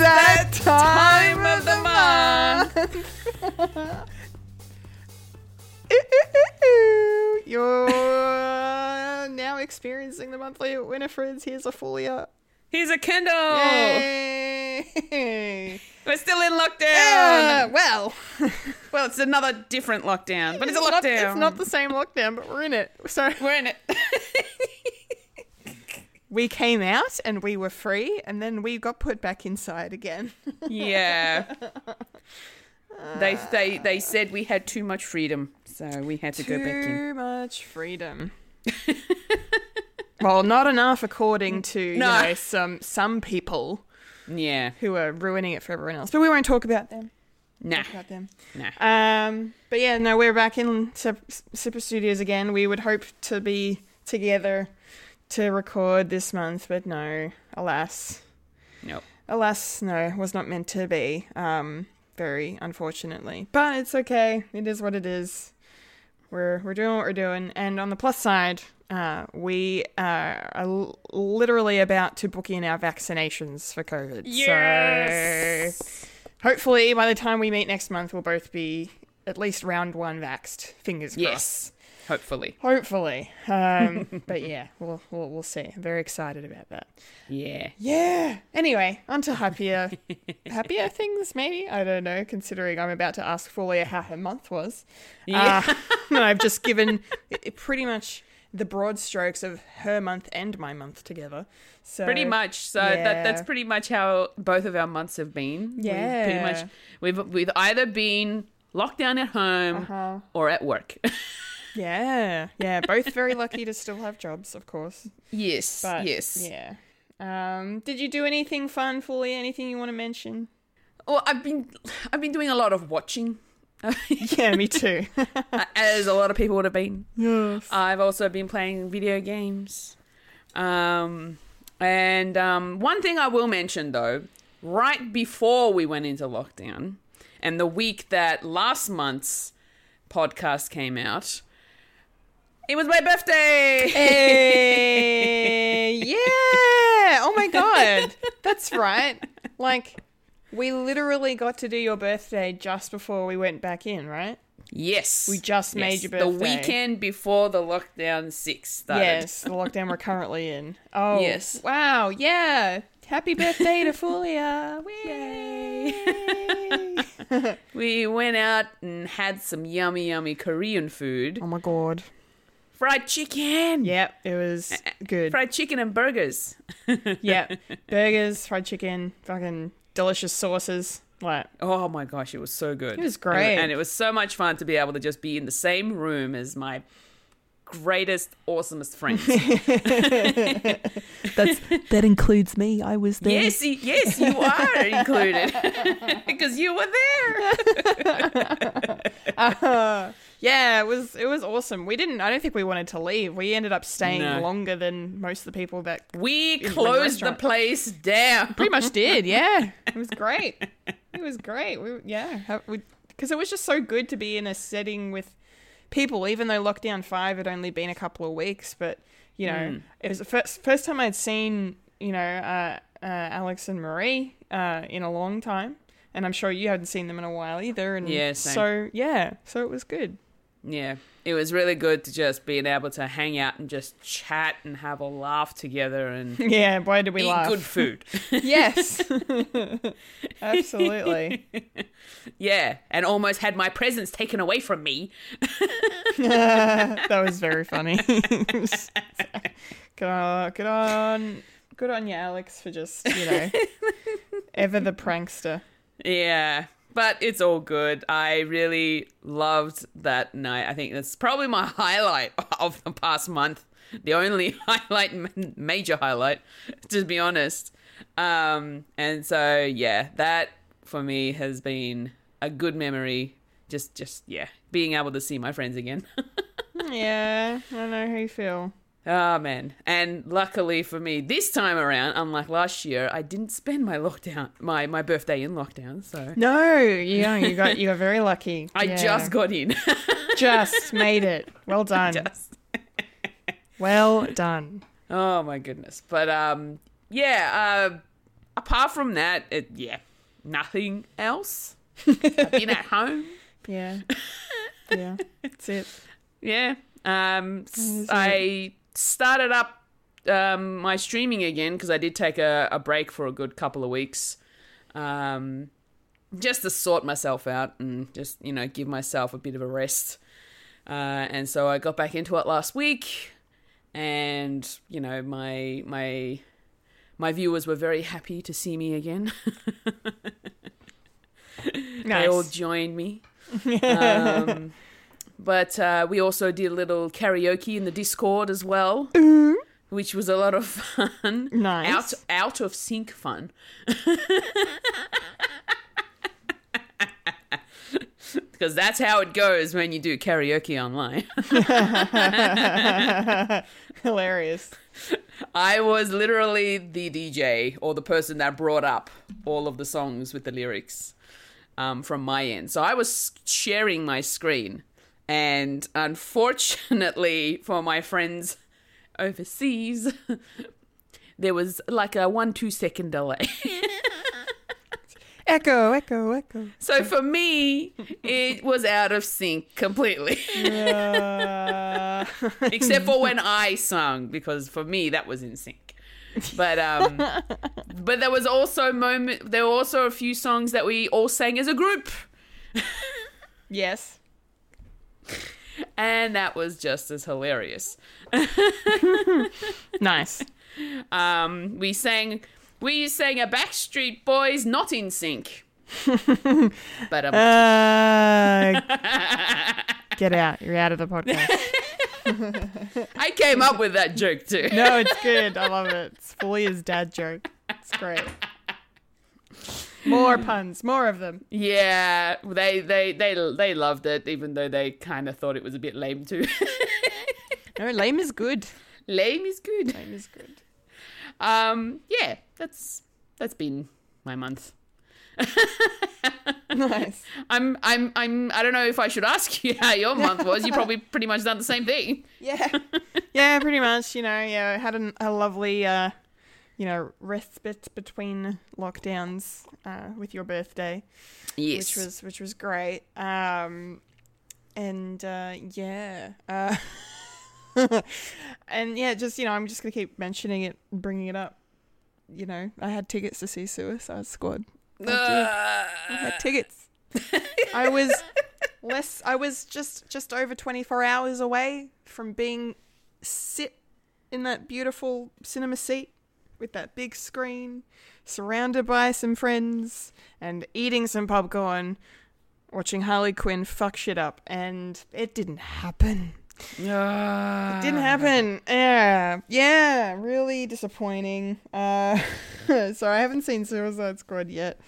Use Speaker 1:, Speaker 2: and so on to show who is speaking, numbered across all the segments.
Speaker 1: that time of the month. You're now experiencing the monthly Winifred's. Here's a Fulia.
Speaker 2: Uh, Here's a Kendall.
Speaker 1: Yay!
Speaker 2: We're still in lockdown.
Speaker 1: Yeah, well,
Speaker 2: Well, it's another different lockdown, but it's, a
Speaker 1: not,
Speaker 2: lockdown.
Speaker 1: it's not the same lockdown, but we're in it. So
Speaker 2: We're in it.
Speaker 1: we came out and we were free, and then we got put back inside again.
Speaker 2: yeah. They, they they said we had too much freedom, so we had to go back in.
Speaker 1: Too much freedom. well, not enough, according to
Speaker 2: No.
Speaker 1: you know some some people
Speaker 2: Yeah.
Speaker 1: who are ruining it for everyone else. But we won't talk about them.
Speaker 2: Nah.
Speaker 1: Talk about them.
Speaker 2: Nah.
Speaker 1: Um, but yeah, no, we're back in Super Studios again. We would hope to be together to record this month, but no, alas,
Speaker 2: Nope.
Speaker 1: alas, no, was not meant to be. Um, very unfortunately, but it's okay. It is what it is. We're we're doing what we're doing, and on the plus side, uh, we are l- literally about to book in our vaccinations for COVID.
Speaker 2: Yes.
Speaker 1: So hopefully, by the time we meet next month, we'll both be at least round one vaxxed. Fingers crossed.
Speaker 2: Hopefully.
Speaker 1: Hopefully. Um, but yeah, we'll, we'll we'll see. I'm very excited about that.
Speaker 2: Yeah.
Speaker 1: Yeah. Anyway, on to happier, happier things. Maybe I don't know. Considering I'm about to ask Fulia how her month was,
Speaker 2: Yeah.
Speaker 1: uh, and I've just given pretty much the broad strokes of her month and my month together. So
Speaker 2: Pretty much. So that that's pretty much how both of our months have been. We've pretty much we've we've either been locked down at home
Speaker 1: Uh-huh.
Speaker 2: or at work.
Speaker 1: Yeah, yeah. Both very lucky to still have jobs, of course.
Speaker 2: yes.
Speaker 1: But
Speaker 2: yes.
Speaker 1: yeah. Um, did you do anything fun, Fulia? Anything you want to mention?
Speaker 2: Well, I've been I've been doing a lot of watching.
Speaker 1: Yeah, me too.
Speaker 2: as a lot of people would have been.
Speaker 1: yes.
Speaker 2: I've also been playing video games. Um, and um, one thing I will mention though, right before we went into lockdown, and the week that last month's podcast came out, it was my birthday.
Speaker 1: Hey, yeah. Oh my god, that's right. Like, we literally got to do your birthday just before we went back in, right?
Speaker 2: yes,
Speaker 1: We just made your birthday.
Speaker 2: The weekend before the lockdown six started.
Speaker 1: Yes, the lockdown we're currently in. Oh,
Speaker 2: Yes.
Speaker 1: Wow. Yeah. Happy birthday to Fulia. Yay.
Speaker 2: We went out and had some yummy, yummy Korean food.
Speaker 1: oh my god.
Speaker 2: Fried chicken.
Speaker 1: Yep, it was good.
Speaker 2: Fried chicken and burgers.
Speaker 1: Yep. Burgers, fried chicken, fucking delicious sauces. Like,
Speaker 2: Oh my gosh, it was so good.
Speaker 1: It was great.
Speaker 2: And, and it was so much fun to be able to just be in the same room as my greatest, awesomest friends.
Speaker 3: That's that includes me. I was there.
Speaker 2: yes, yes, you are included because you were there.
Speaker 1: Uh, yeah, it was it was awesome. We didn't I don't think we wanted to leave. We ended up staying
Speaker 2: No.
Speaker 1: longer than most of the people that
Speaker 2: We closed the
Speaker 1: restaurant.
Speaker 2: place down.
Speaker 1: pretty much did. Yeah. It was great. It was great. We yeah, because it was just so good to be in a setting with people even though lockdown 5 had only been a couple of weeks, but you know,
Speaker 2: Mm.
Speaker 1: it was the first first time I'd seen, you know, uh, uh, Alex and Marie uh, in a long time. And I'm sure you hadn't seen them in a while either. And
Speaker 2: Yeah, same.
Speaker 1: so yeah, so it was good.
Speaker 2: Yeah, it was really good to just being able to hang out and just chat and have a laugh together and
Speaker 1: Yeah, boy did we
Speaker 2: eat
Speaker 1: laugh.
Speaker 2: good food.
Speaker 1: Yes. Absolutely.
Speaker 2: yeah, and almost had my presents taken away from me.
Speaker 1: that was very funny. good on, good on, good on you, Alex, for just you know, ever the prankster.
Speaker 2: Yeah, but it's all good. I really loved that night. I think that's probably my highlight of the past month. The only highlight, major highlight, to be honest. Um, and so yeah, that for me has been a good memory. Just, just yeah, being able to see my friends again.
Speaker 1: Yeah, I know how you feel.
Speaker 2: Oh man! And luckily for me, this time around, unlike last year, I didn't spend my lockdown, my my birthday in lockdown. So
Speaker 1: No, yeah, you got you got very lucky.
Speaker 2: I
Speaker 1: Yeah.
Speaker 2: just got in.
Speaker 1: just made it. Well done.
Speaker 2: just.
Speaker 1: Well done.
Speaker 2: Oh my goodness! But um, yeah. Uh, apart from that, it, yeah, nothing else. I've been at home.
Speaker 1: Yeah. Yeah. That's it.
Speaker 2: Yeah. Um? I started up um, my streaming again because I did take a, a break for a good couple of weeks. Um, just to sort myself out and just, you know, give myself a bit of a rest. Uh, and so I got back into it last week. And, you know, my my my viewers were very happy to see me again. They all joined me. um, but uh, we also did a little karaoke in the Discord as well, which was a lot of fun.
Speaker 1: Nice.
Speaker 2: Out out of sync fun. Because that's how it goes when you do karaoke online.
Speaker 1: Hilarious.
Speaker 2: I was literally the DJ or the person that brought up all of the songs with the lyrics um, from my end. So I was sharing my screen. And unfortunately for my friends overseas, there was like a one, two second delay.
Speaker 1: Echo, echo, echo.
Speaker 2: so for me, it was out of sync completely.
Speaker 1: Uh,
Speaker 2: except for when I sung, because for me that was in sync. But um, but there was also moment. There were also a few songs that we all sang as a group,
Speaker 1: yes.
Speaker 2: and that was just as hilarious.
Speaker 1: Nice.
Speaker 2: Um, we sang we sang a Backstreet Boys not in sync. but um,
Speaker 1: Uh, get out. You're out of the podcast.
Speaker 2: I came up with that joke too.
Speaker 1: No, it's good. I love it. It's fully his dad joke. It's great. More puns. More of them.
Speaker 2: Yeah, they they they they loved it, even though they kind of thought it was a bit lame too.
Speaker 1: No, lame is good.
Speaker 2: lame is good.
Speaker 1: Lame is good.
Speaker 2: Um, yeah, that's that's been my month.
Speaker 1: Nice.
Speaker 2: I'm I'm I'm I don't know if I should ask you how your month was. You probably pretty much done the same thing.
Speaker 1: Yeah. Yeah, pretty much. You know, yeah, I had an, a lovely, uh, you know, respite between lockdowns uh, with your birthday,
Speaker 2: Yes.
Speaker 1: which was which was great. Um, and uh, yeah, uh, and yeah, just you know, I'm just gonna keep mentioning it, bringing it up. You know, I had tickets to see Suicide Squad. I. I had tickets. I was less. I was just just over 24 hours away from being sit in that beautiful cinema seat with that big screen, surrounded by some friends, and eating some popcorn, watching Harley Quinn fuck shit up, and it didn't happen. It didn't happen. Yeah, yeah, really disappointing. Uh, so I haven't seen Suicide Squad yet.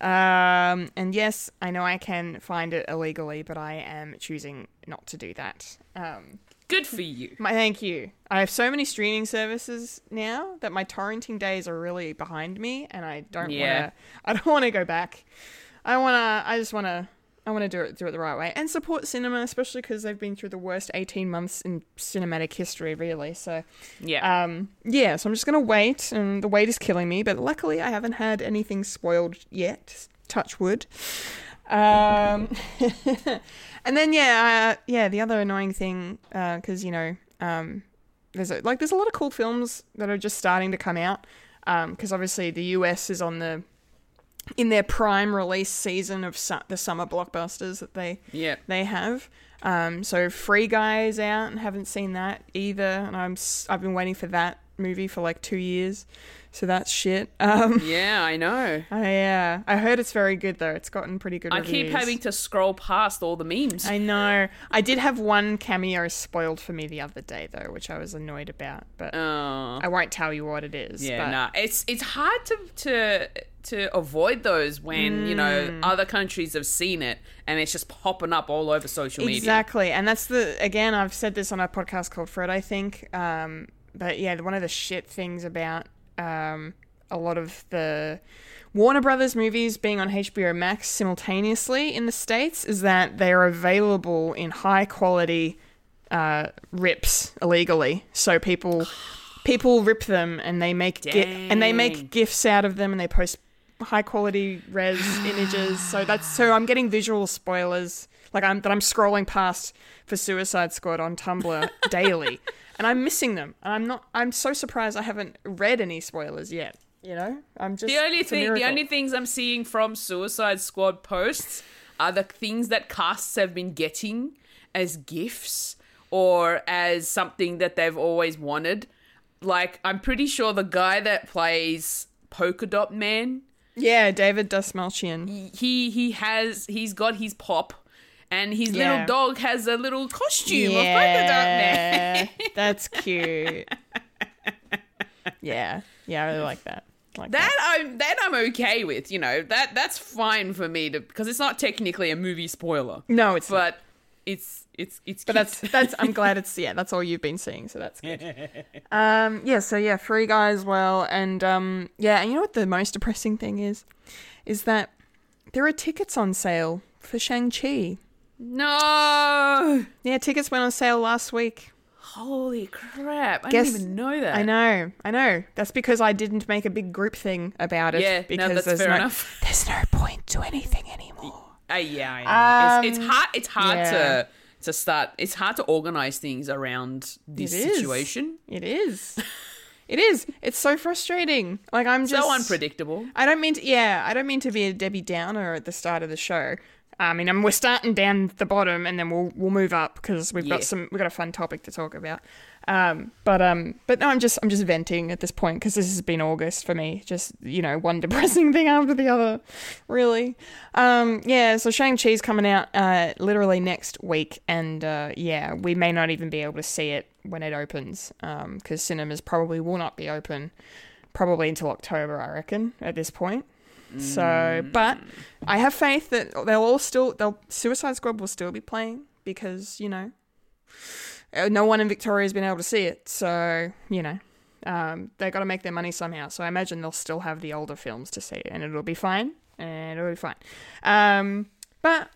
Speaker 1: Um, and yes, I know I can find it illegally, but I am choosing not to do that. Um,
Speaker 2: Good for you.
Speaker 1: my thank you. I have so many streaming services now that my torrenting days are really behind me, and I don't
Speaker 2: Yeah.
Speaker 1: want to. I don't want to go back. I want to. I just want to. I want to do it do it the right way and support cinema, especially because they've been through the worst eighteen months in cinematic history, really. So,
Speaker 2: Yeah.
Speaker 1: um, yeah. So I'm just gonna wait, and the wait is killing me. But luckily, I haven't had anything spoiled yet. Touch wood. Um, and then yeah, uh, yeah. The other annoying thing, because you know, um, there's a, like there's a lot of cool films that are just starting to come out. Because obviously the US is on the in their prime release season of su- the summer blockbusters that they
Speaker 2: yeah.
Speaker 1: they have. Um, so Free Guy is out and haven't seen that either, and I'm I've been waiting for that movie for like two years, so that's shit. Um,
Speaker 2: Yeah, I know.
Speaker 1: I uh, I heard it's very good though. It's gotten pretty good.
Speaker 2: I keep having to scroll past all the memes.
Speaker 1: I know. I did have one cameo spoiled for me the other day though, which I was annoyed about, but
Speaker 2: Oh.
Speaker 1: I won't tell you what it is.
Speaker 2: Yeah,
Speaker 1: but
Speaker 2: nah. It's it's hard to to to avoid those when you know
Speaker 1: Mm.
Speaker 2: other countries have seen it and it's just popping up all over social media.
Speaker 1: Exactly, and that's the again. I've said this on a podcast called Fred, I think. Um, but yeah, one of the shit things about um, a lot of the Warner Brothers movies being on HBO Max simultaneously in the states is that they are available in high quality uh, rips illegally. So people people rip them and they make gi- and they make gifs out of them and they post high quality res images. So that's so I'm getting visual spoilers like I'm that I'm scrolling past for Suicide Squad on Tumblr daily, and I'm missing them. And I'm not. I'm so surprised I haven't read any spoilers yet. You know, I'm just
Speaker 2: The only thing, the only things I'm seeing from Suicide Squad posts are the things that casts have been getting as gifts or as something that they've always wanted. Like I'm pretty sure the guy that plays Polka Dot Man,
Speaker 1: yeah, David Dastmalchian.
Speaker 2: he he has he's got his pop, and his
Speaker 1: Yeah.
Speaker 2: little dog has a little costume of Polka Dot Man.
Speaker 1: Yeah, that's cute. yeah, yeah, I really like that. Like that.
Speaker 2: That I'm that I'm okay with, you know. That that's fine for me to because it's not technically a movie spoiler.
Speaker 1: No, it's not.
Speaker 2: but it's it's it's
Speaker 1: But that's that's I'm glad it's yeah, that's all you've been seeing, so that's good. um yeah, so yeah, Free Guy as well. And um yeah, and you know what the most depressing thing is? Is that there are tickets on sale for Shang-Chi.
Speaker 2: No.
Speaker 1: Yeah, tickets went on sale last week.
Speaker 2: Holy crap! I
Speaker 1: Guess-
Speaker 2: didn't even know that.
Speaker 1: I know, I know. That's because I didn't make a big group thing about it.
Speaker 2: Yeah, no,
Speaker 1: because
Speaker 2: that's
Speaker 1: there's
Speaker 2: fair
Speaker 1: no,
Speaker 2: enough.
Speaker 1: There's no point to anything anymore.
Speaker 2: Uh, yeah, I know. it's, it's
Speaker 1: Um,
Speaker 2: hard. It's hard
Speaker 1: yeah.
Speaker 2: to to start. It's hard to organize things around this
Speaker 1: It is.
Speaker 2: situation.
Speaker 1: It is. it is. It's so frustrating. Like I'm just
Speaker 2: so unpredictable.
Speaker 1: I don't mean to. Yeah, I don't mean to be a Debbie Downer at the start of the show. I mean, um, we're starting down the bottom, and then we'll we'll move up because we've
Speaker 2: Yeah.
Speaker 1: got some we've got a fun topic to talk about. Um, but um, but no, I'm just I'm just venting at this point because this has been August for me. Just you know, one depressing thing after the other, really. Um, yeah. So Shang Chi's coming out uh, literally next week, and uh, yeah, we may not even be able to see it when it opens because cinemas probably will not be open probably until October, I reckon, at this point. So, but I have faith that they'll all still, they'll Suicide Squad will still be playing because you know, uh, no one in Victoria has been able to see it. So you know, um, they got to make their money somehow. So I imagine they'll still have the older films to see, and it'll be fine, and it'll be fine. Um, but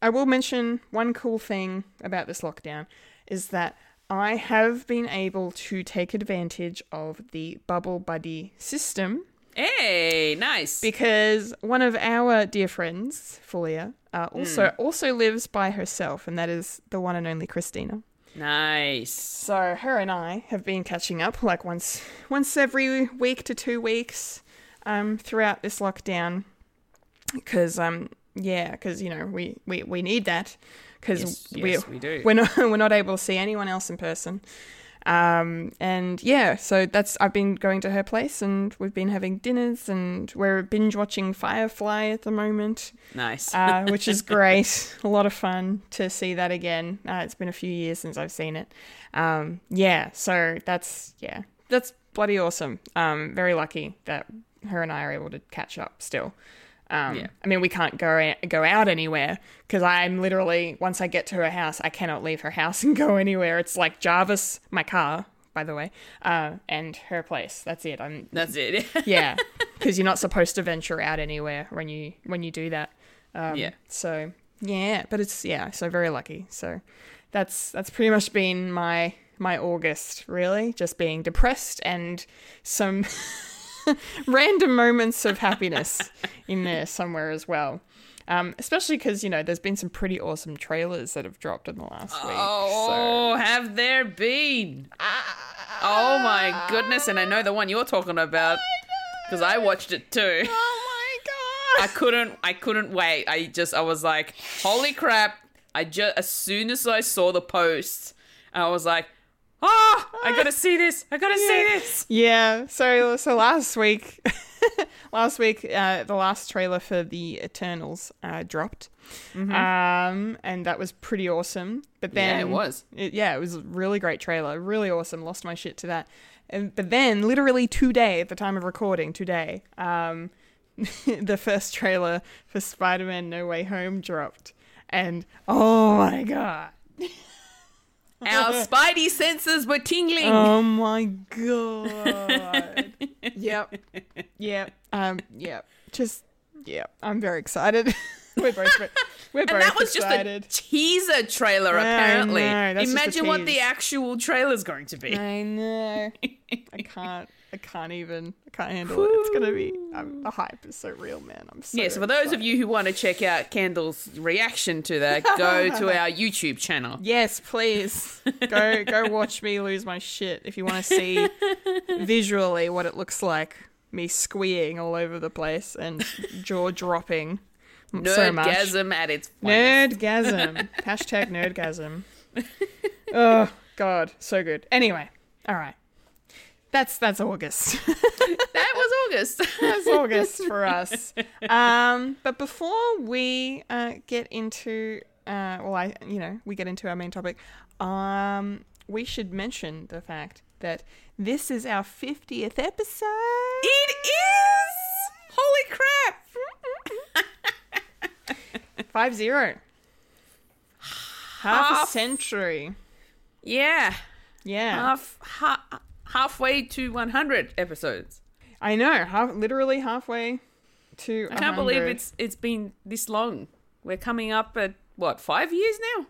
Speaker 1: I will mention one cool thing about this lockdown is that I have been able to take advantage of the Bubble Buddy system
Speaker 2: Hey, nice.
Speaker 1: because one of our dear friends, Fulia, uh, also also lives by herself, and that is the one and only Christina.
Speaker 2: nice.
Speaker 1: So her and I have been catching up like once once every week to two weeks um, throughout this lockdown, because um yeah, because you know we, we, we need that because
Speaker 2: Yes,
Speaker 1: we
Speaker 2: yes, we do.
Speaker 1: we're not we're not able to see anyone else in person. Um, and yeah, so that's I've been going to her place and we've been having dinners and we're binge watching Firefly at the moment
Speaker 2: Nice.
Speaker 1: uh, which is great. A lot of fun to see that again. Uh, it's been a few years since I've seen it. Um, yeah, so that's yeah, that's bloody awesome. Um, very lucky that her and I are able to catch up still. Um,
Speaker 2: Yeah.
Speaker 1: I mean, we can't go go out anywhere because I'm literally once I get to her house, I cannot leave her house and go anywhere. It's like Jarvis, my car, by the way, uh, and her place. That's it. I'm
Speaker 2: That's it.
Speaker 1: yeah, because you're not supposed to venture out anywhere when you when you do that. Um,
Speaker 2: Yeah.
Speaker 1: So yeah, but it's yeah, so very lucky. So that's that's pretty much been my my August really, just being depressed and some random moments of happiness in there somewhere as well. Um, especially because you know there's been some pretty awesome trailers that have dropped in the last week. So.
Speaker 2: Oh, have there been? Oh my goodness! And I know the one you're talking about because I watched it too.
Speaker 1: Oh my god!
Speaker 2: I couldn't. I couldn't wait. I just. I was like, holy crap! I just as soon as I saw the post, I was like, ah, I gotta see this. I gotta see this.
Speaker 1: Yeah. So so last week, last week, uh, the last trailer for the Eternals uh, dropped, um, and that was pretty awesome. But then
Speaker 2: Mm-hmm. Yeah, it was.
Speaker 1: it- yeah, it was a really great trailer, really awesome. Lost my shit to that. And, but then, literally today, at the time of recording, today, um, the first trailer for Spider-Man: No Way Home dropped, and oh my god.
Speaker 2: Our spidey senses were tingling.
Speaker 1: Oh my god. yep. Yep. Um yep. Just yep. I'm very excited. We're both We're
Speaker 2: and
Speaker 1: both
Speaker 2: that was
Speaker 1: excited.
Speaker 2: just a teaser trailer, apparently.
Speaker 1: know, that's just a
Speaker 2: Imagine what the actual trailer's going to be.
Speaker 1: I know. I can't. I can't even. I can't handle it. It's gonna be. Um, the hype is so real, man. I'm so.
Speaker 2: Yeah, so for those of you who want to check out Kendall's reaction to that, go to our YouTube channel.
Speaker 1: Yes, please go go watch me lose my shit if you want to see visually what it looks like. Me squeeing all over the place and jaw dropping so much.
Speaker 2: Nerdgasm at its finest.
Speaker 1: Nerdgasm. Hashtag nerdgasm. oh God, so good. Anyway, all right. That's that's August.
Speaker 2: That was August.
Speaker 1: that's August for us. Um, but before we uh, get into, uh, well, I you know we get into our main topic, um, we should mention the fact that this is our fiftieth episode.
Speaker 2: it is! Holy crap!
Speaker 1: Five zero. Half, a century.
Speaker 2: Yeah.
Speaker 1: Yeah.
Speaker 2: Half, ha- halfway to 100 episodes.
Speaker 1: I know, half, literally halfway to.
Speaker 2: I can't believe it's it's been this long. We're coming up at what five years now,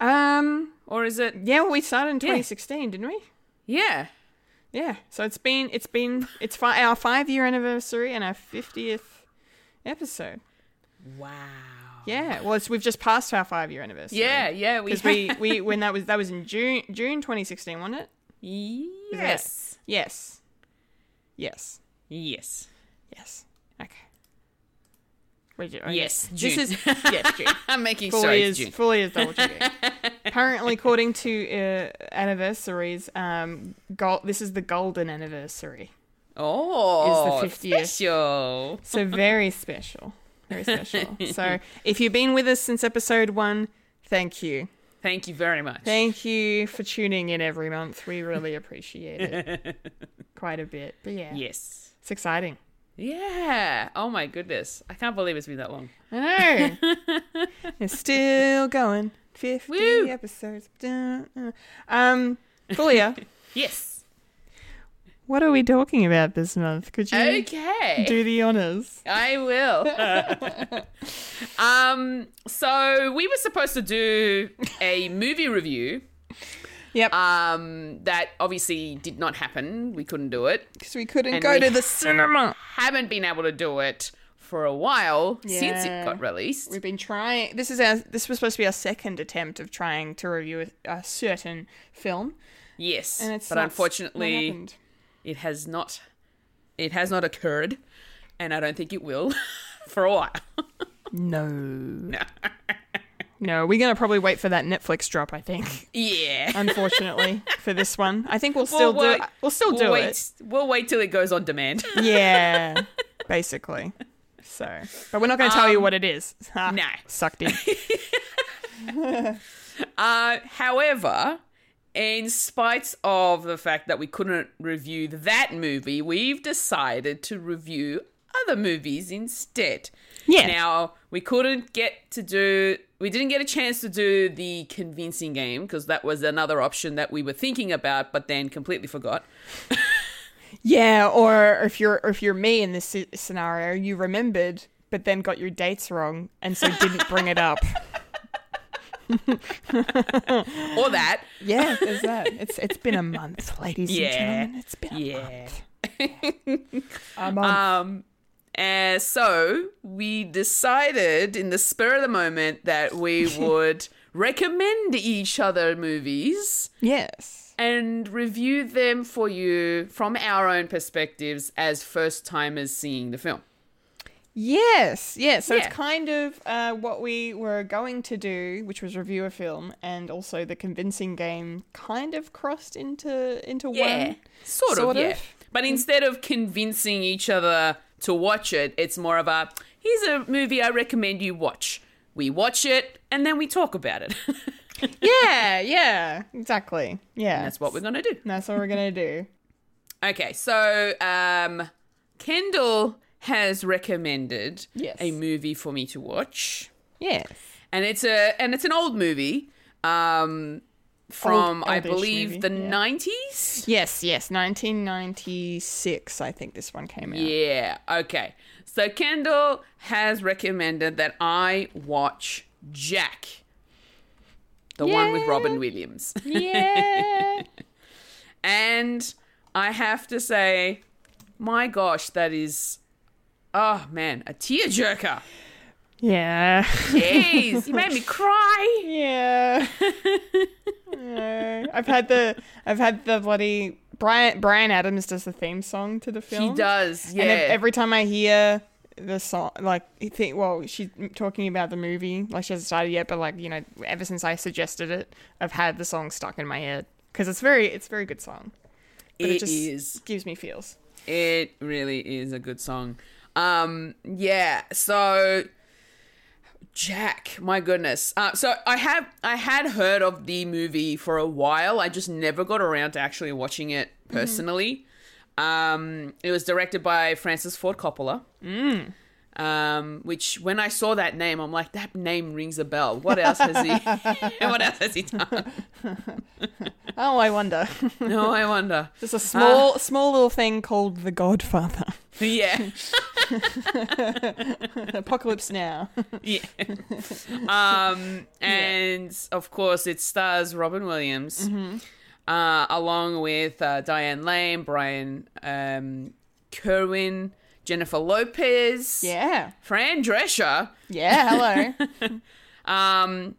Speaker 1: Um.
Speaker 2: or is it?
Speaker 1: Yeah, well, we started in
Speaker 2: Yeah.
Speaker 1: 2016, didn't we?
Speaker 2: Yeah,
Speaker 1: Yeah. So it's been it's been it's fi- our five year anniversary and our 50th episode.
Speaker 2: wow.
Speaker 1: Yeah. Well, it's, we've just passed our five year anniversary.
Speaker 2: Yeah, yeah. We
Speaker 1: Because we, we when that was that was in June June 2016, wasn't it?
Speaker 2: Yes,
Speaker 1: Yes. Yes.
Speaker 2: yes,
Speaker 1: Yes. Okay. Wait, June- oh,
Speaker 2: Yes,
Speaker 1: This is yes June.
Speaker 2: I'm making sure
Speaker 1: fully
Speaker 2: it's
Speaker 1: is
Speaker 2: June.
Speaker 1: fully is double checking. Apparently, according to uh, anniversaries, um, gold, this is the golden anniversary,
Speaker 2: Oh,
Speaker 1: Is the 50th.
Speaker 2: special.
Speaker 1: so very special, very special. So, if you've been with us since episode one, thank you,
Speaker 2: Thank you very much.
Speaker 1: thank you for tuning in every month. We really appreciate it quite a bit. But yeah,
Speaker 2: yes.
Speaker 1: it's exciting.
Speaker 2: Yeah. Oh my goodness. I can't believe it's been that long.
Speaker 1: I know. it's still going. 50
Speaker 2: Woo.
Speaker 1: episodes. Um, Fulia,
Speaker 2: Yes.
Speaker 1: What are we talking about this month? Could you
Speaker 2: Okay.
Speaker 1: do the honors?
Speaker 2: I will. um, so we were supposed to do a movie review.
Speaker 1: Yep.
Speaker 2: Um, that obviously did not happen. We couldn't do it.
Speaker 1: Because we couldn't
Speaker 2: and
Speaker 1: go
Speaker 2: we
Speaker 1: to the cinema.
Speaker 2: Haven't been able to do it for a while since it got released.
Speaker 1: We've been trying. This is our. This was supposed to be our second attempt of trying to review a, a certain film,
Speaker 2: Yes,
Speaker 1: and it's
Speaker 2: but unfortunately. It has not. It has not occurred, and I don't think it will for a while.
Speaker 1: no. No, No, we're gonna probably wait for that Netflix drop. I think.
Speaker 2: yeah.
Speaker 1: Unfortunately, for this one, I think we'll still
Speaker 2: We'll
Speaker 1: do.
Speaker 2: wait-
Speaker 1: We'll still
Speaker 2: we'll
Speaker 1: do
Speaker 2: wait,
Speaker 1: it.
Speaker 2: We'll wait till it goes on demand.
Speaker 1: Yeah, basically. So, but we're not going to tell you
Speaker 2: Um,
Speaker 1: what it is.
Speaker 2: No.
Speaker 1: sucked in.
Speaker 2: Uh, however, in spite of the fact that we couldn't review that movie, we've decided to review other movies instead.
Speaker 1: Yeah.
Speaker 2: Now, we couldn't get to do, we didn't get a chance to do the convincing game because that was another option that we were thinking about, but then completely forgot.
Speaker 1: Yeah, or if you're if you're me in this scenario, you remembered but then got your dates wrong and so didn't bring it up.
Speaker 2: Or that.
Speaker 1: Yeah, there's that. It's it's been a month, ladies
Speaker 2: Yeah.
Speaker 1: and gentlemen. It's been a
Speaker 2: Yeah.
Speaker 1: month. A month.
Speaker 2: Um, and so we decided in the spur of the moment that we would recommend each other movies
Speaker 1: yes.
Speaker 2: and review them for you from our own perspectives as first timers seeing the film.
Speaker 1: Yes, yes. So
Speaker 2: Yeah.
Speaker 1: it's kind of uh, what we were going to do, which was review a film, and also the convincing game kind of crossed into into one.
Speaker 2: Sort,
Speaker 1: Sort
Speaker 2: of, yeah. But instead of convincing each other to watch it, it's more of a here's a movie I recommend you watch. We watch it and then we talk about it.
Speaker 1: Yeah, yeah, exactly. Yeah,
Speaker 2: That's what we're going to do.
Speaker 1: that's what we're gonna do.
Speaker 2: Okay, so um, Kendall has recommended
Speaker 1: Yes.
Speaker 2: a movie for me to watch,
Speaker 1: Yes.
Speaker 2: and it's a and it's an old movie um, from
Speaker 1: Old-
Speaker 2: I believe
Speaker 1: movie,
Speaker 2: the
Speaker 1: yeah.
Speaker 2: nineties.
Speaker 1: Yes, yes, 1996. I think this one came out.
Speaker 2: Yeah. Okay. So Kendall has recommended that I watch Jack, the one with Robin Williams.
Speaker 1: Yeah.
Speaker 2: And I have to say, my gosh, that is, oh man, a tearjerker.
Speaker 1: yeah.
Speaker 2: Jeez, you made me cry.
Speaker 1: Yeah. Yeah. I've had the I've had the bloody Bryan Bryan Adams does the theme song to the film.
Speaker 2: He does, yeah.
Speaker 1: And every time I hear the song, like, think, well, she's talking about the movie, like, she hasn't started yet, but, like, you know, ever since I suggested it, I've had the song stuck in my head. Because it's very, it's a very good song. But it,
Speaker 2: it
Speaker 1: just
Speaker 2: is.
Speaker 1: gives me feels.
Speaker 2: It really is a good song. Um, yeah. So, Jack, my goodness. Uh, so I have I had heard of the movie for a while. I just never got around to actually watching it personally. Um, it was directed by Francis Ford Coppola. Um, which when I saw that name, I'm like, that name rings a bell. What else has he? what else has he done?
Speaker 1: Oh, I wonder.
Speaker 2: No, I wonder.
Speaker 1: Just a small, small little thing called The Godfather.
Speaker 2: Yeah.
Speaker 1: Apocalypse Now.
Speaker 2: Yeah. um, and of course, it stars Robin Williams, uh, along with uh, Diane Lane, Brian um, Kerwin, Jennifer Lopez,
Speaker 1: Yeah.
Speaker 2: Fran Drescher,
Speaker 1: Yeah, hello.
Speaker 2: um,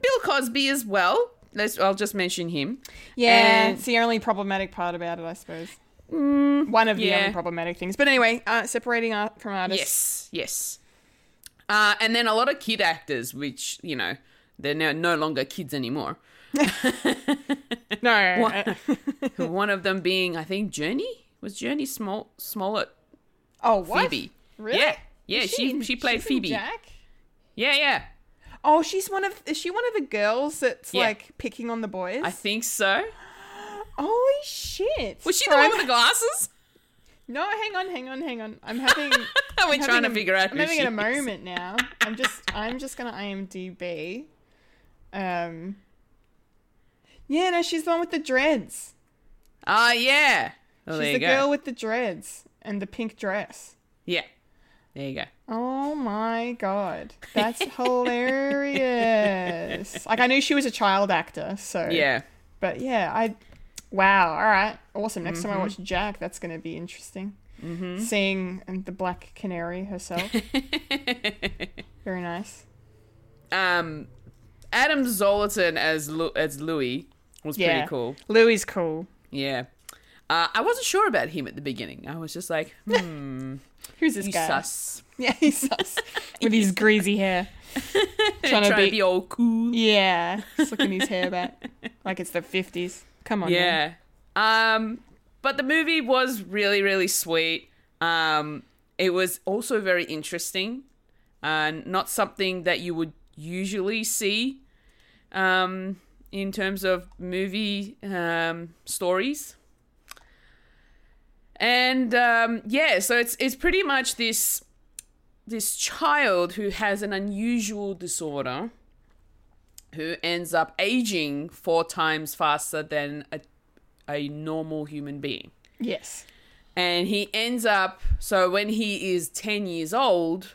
Speaker 2: Bill Cosby as well. Let's, I'll just mention him.
Speaker 1: Yeah,
Speaker 2: And-
Speaker 1: it's the only problematic part about it, I suppose. One of the
Speaker 2: yeah.
Speaker 1: only problematic things. But anyway, uh, separating art from artists.
Speaker 2: Yes, yes. Uh, and then a lot of kid actors, which you know they're now no longer kids anymore.
Speaker 1: No. uh,
Speaker 2: One of them being, I think, Jurnee was Jurnee Small Smollett
Speaker 1: oh, what?
Speaker 2: Phoebe.
Speaker 1: Really?
Speaker 2: Yeah, yeah.
Speaker 1: Is
Speaker 2: She
Speaker 1: in-
Speaker 2: she, played
Speaker 1: she's
Speaker 2: Phoebe.
Speaker 1: Jack?
Speaker 2: Yeah, yeah.
Speaker 1: Oh, she's one of. Is she one of the girls that's
Speaker 2: Yeah.
Speaker 1: like picking on the boys?
Speaker 2: I think so.
Speaker 1: Holy shit!
Speaker 2: Was she the one with the glasses?
Speaker 1: No, hang on, hang on, hang on. I'm having.
Speaker 2: We're
Speaker 1: I'm
Speaker 2: trying to
Speaker 1: a-
Speaker 2: figure out
Speaker 1: I'm having a moment now. I'm just. I'm just gonna IMDb. Um. Yeah, no, she's the one with the dreads.
Speaker 2: Ah, yeah. Well,
Speaker 1: she's the
Speaker 2: go.
Speaker 1: girl with the dreads and the pink dress.
Speaker 2: Yeah. There you go.
Speaker 1: Oh my god, that's hilarious! Like I knew she was a child actor, so
Speaker 2: Yeah.
Speaker 1: But yeah, I. Wow. All right. Awesome. Next
Speaker 2: Mm-hmm.
Speaker 1: time I watch Jack, that's going to be interesting. Mm-hmm. Seeing um, the Black Canary herself. Very nice.
Speaker 2: um, Adam Zolotin as Lu- as Louis was
Speaker 1: Yeah.
Speaker 2: pretty cool.
Speaker 1: Louis cool.
Speaker 2: Yeah. Uh, I wasn't sure about him at the beginning. I was just like, hmm,
Speaker 1: Who's this
Speaker 2: he's
Speaker 1: guy?
Speaker 2: sus.
Speaker 1: Yeah, he's sus. With his greasy hair.
Speaker 2: Trying,
Speaker 1: to
Speaker 2: to
Speaker 1: be-
Speaker 2: be all cool.
Speaker 1: Yeah. Slicking his hair back. Like it's the 50s. Come on.
Speaker 2: Yeah. Um, but the movie was really, really sweet. Um, it was also very interesting, and not something that you would usually see, um, in terms of movie um, stories. And um, yeah, so it's it's pretty much this this child who has an unusual disorder who ends up aging four times faster than a, a normal human being.
Speaker 1: Yes.
Speaker 2: And he ends up, so when he is 10 years old,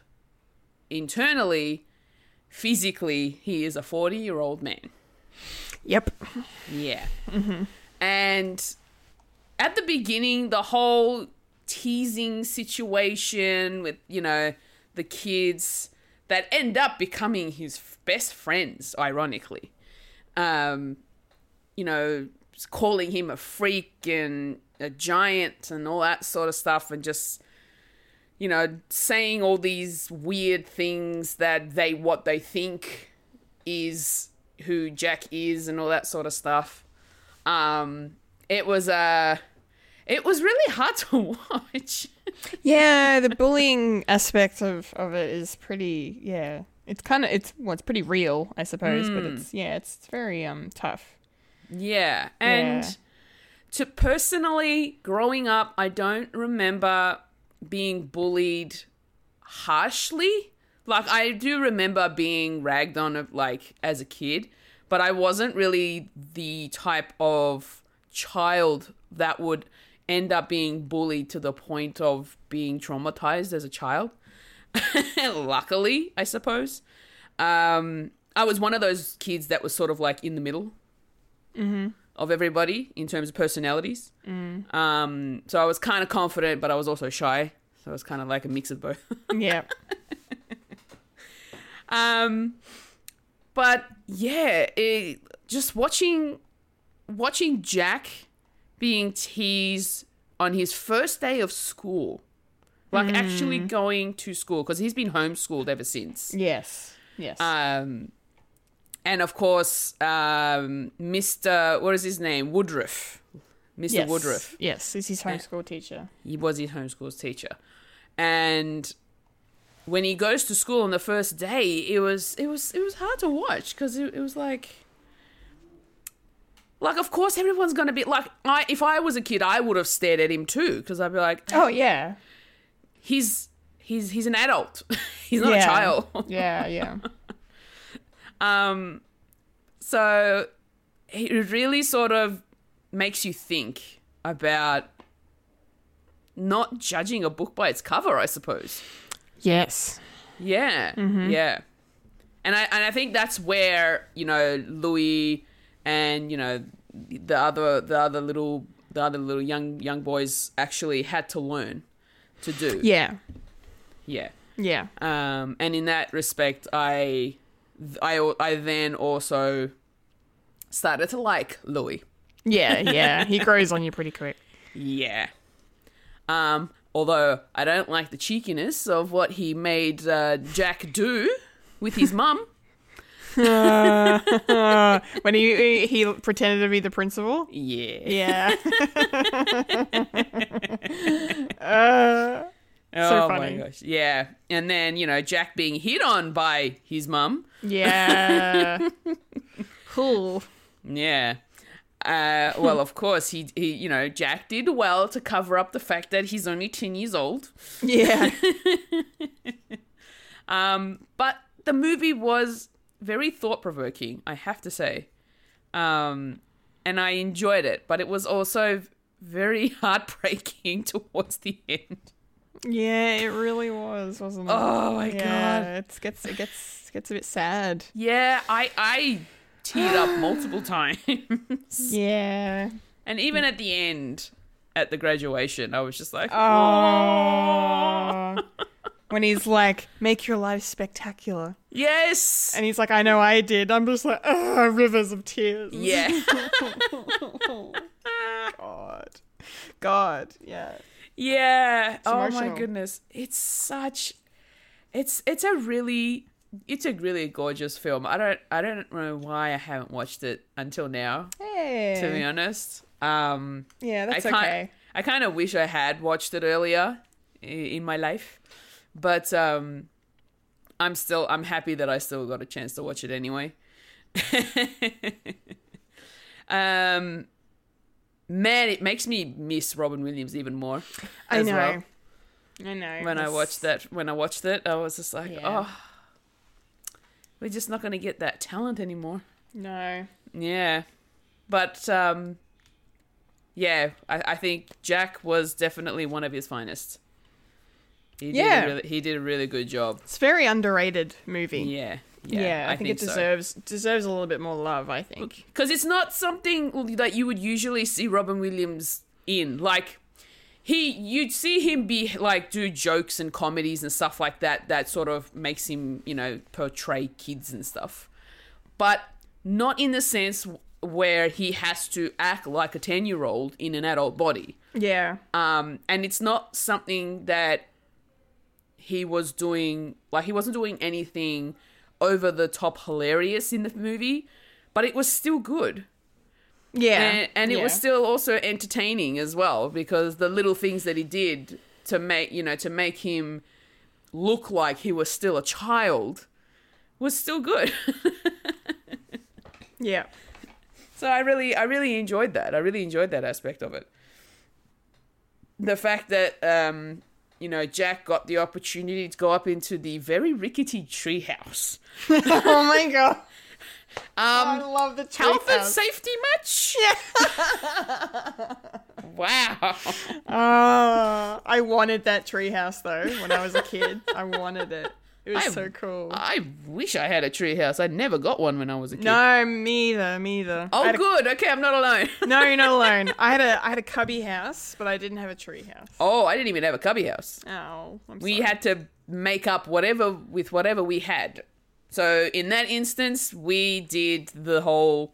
Speaker 2: internally, physically, he is a 40 year old man.
Speaker 1: Yep.
Speaker 2: Yeah. Mm-hmm. And at the beginning, the whole teasing situation with, you know, the kids that end up becoming his best friends, ironically. Um, you know, calling him a freak and a giant and all that sort of stuff, and just, you know, saying all these weird things that they, what they think is who Jack is and all that sort of stuff. Um, it was uh, it was really hard to watch.
Speaker 1: Yeah, the bullying aspect of, of it is pretty, yeah. It's kind of, it's, well, it's pretty real, I suppose, but it's, yeah, it's, it's very um tough.
Speaker 2: yeah, and
Speaker 1: Yeah.
Speaker 2: to personally growing up, I don't remember being bullied harshly. Like I do remember being ragged on of like as a kid, but I wasn't really the type of child that would end up being bullied to the point of being traumatized as a child. Luckily, I suppose. Um, I was one of those kids that was sort of like in the middle of everybody in terms of personalities. Um, so I was kind of confident, but I was also shy. So it was kind of like a mix of both.
Speaker 1: Yeah.
Speaker 2: Um, but yeah, it, just watching watching Jack being teased on his first day of school, like actually going to school because he's been homeschooled ever since.
Speaker 1: yes. Yes.
Speaker 2: Um, and of course, um, Mr. What is his name? Woodruff. Mr.
Speaker 1: yes.
Speaker 2: Woodruff.
Speaker 1: Yes, he's his homeschool teacher.
Speaker 2: He was his homeschool's teacher, and when he goes to school on the first day, it was it was it was hard to watch because it, it was like. Like, of course, everyone's gonna be like, I if I was a kid, I would have stared at him too, because I'd be like,
Speaker 1: Oh yeah.
Speaker 2: he's he's he's an adult, he's not
Speaker 1: yeah.
Speaker 2: a child.
Speaker 1: yeah, yeah.
Speaker 2: Um, so it really sort of makes you think about not judging a book by its cover, I suppose.
Speaker 1: Yes.
Speaker 2: Yeah, yeah, and I and I think that's where you know Louis and you know the other the other little the other little young young boys actually had to learn to do.
Speaker 1: Yeah.
Speaker 2: yeah.
Speaker 1: Yeah.
Speaker 2: Um, and in that respect, I, I, I then also started to like Louis.
Speaker 1: Yeah, yeah. He grows on you pretty quick.
Speaker 2: Yeah. Um, although I don't like the cheekiness of what he made uh, Jack do with his mum.
Speaker 1: Uh, when he he pretended to be the principal.
Speaker 2: Yeah.
Speaker 1: Yeah. uh, So
Speaker 2: oh
Speaker 1: funny.
Speaker 2: my gosh. Yeah. And then, you know, Jack being hit on by his mum.
Speaker 1: yeah. cool.
Speaker 2: Yeah. Uh, well, of course, he, he, you know, Jack did well to cover up the fact that he's only 10 years old.
Speaker 1: Yeah.
Speaker 2: Um, but the movie was very thought provoking, I have to say. Um, and I enjoyed it, but it was also very heartbreaking towards the end.
Speaker 1: Yeah, it really was, wasn't it?
Speaker 2: Oh my
Speaker 1: yeah,
Speaker 2: god.
Speaker 1: It gets it gets gets a bit sad.
Speaker 2: Yeah, I I teared up multiple times.
Speaker 1: Yeah.
Speaker 2: and even at the end at the graduation, I was just like,
Speaker 1: Oh. When he's like, "Make your life spectacular,"
Speaker 2: yes.
Speaker 1: and he's like, "I know I did." I'm just like, "Oh, rivers of tears."
Speaker 2: yeah.
Speaker 1: God. God. Yeah.
Speaker 2: Yeah. oh my goodness. It's such it's it's a really it's a really gorgeous film. I don't I don't know why I haven't watched it until now,
Speaker 1: Hey.
Speaker 2: to be honest. Um
Speaker 1: Yeah, that's
Speaker 2: I kind
Speaker 1: okay.
Speaker 2: I kind of wish I had watched it earlier i- in my life. But um I'm still I'm happy that I still got a chance to watch it anyway. um man, it makes me miss Robin Williams even more.
Speaker 1: I know.
Speaker 2: well
Speaker 1: I know.
Speaker 2: when I watched that when I watched it, I was just like,
Speaker 1: Yeah.
Speaker 2: oh, we're just not going to get that talent anymore.
Speaker 1: No.
Speaker 2: Yeah, but um, yeah, I, I think Jack was definitely one of his finest. He
Speaker 1: Yeah.
Speaker 2: did a really, he did a really good job.
Speaker 1: It's a very underrated movie.
Speaker 2: Yeah,
Speaker 1: Yeah,
Speaker 2: yeah,
Speaker 1: I, think, it deserves deserves a little bit more love. I think.
Speaker 2: because it's not something that you would usually see Robin Williams in. Like he, you'd see him be like do jokes and comedies and stuff like that. That sort of makes him, you know, portray kids and stuff, but not in the sense where he has to act like a ten year old in an adult body.
Speaker 1: Yeah.
Speaker 2: Um, and it's not something that he was doing, like, he wasn't doing anything over the top hilarious in the movie, but it was still good.
Speaker 1: Yeah.
Speaker 2: And, and it was still also entertaining as well because the little things that he did to make, you know, to make him look like he was still a child was still good.
Speaker 1: Yeah.
Speaker 2: So I really, I really enjoyed that. I really enjoyed that aspect of it. The fact that, um, you know, Jack got the opportunity to go up into the very rickety treehouse.
Speaker 1: oh my god. I
Speaker 2: Um,
Speaker 1: love the
Speaker 2: health and
Speaker 1: treehouse.
Speaker 2: safety much? wow.
Speaker 1: Oh, I wanted that treehouse though when I was a kid. I wanted it. It was
Speaker 2: I-
Speaker 1: so cool.
Speaker 2: I wish I had a treehouse. I never got one when I was a kid.
Speaker 1: no, me either. Me either.
Speaker 2: Oh,
Speaker 1: had a-
Speaker 2: good. Okay, I'm not alone.
Speaker 1: no, you're not alone. I had a I had a cubby house, but I didn't have a tree house.
Speaker 2: oh, I didn't even have a cubby house.
Speaker 1: Oh, I'm
Speaker 2: We
Speaker 1: sorry.
Speaker 2: had to make up whatever with whatever we had. So in that instance, we did the whole,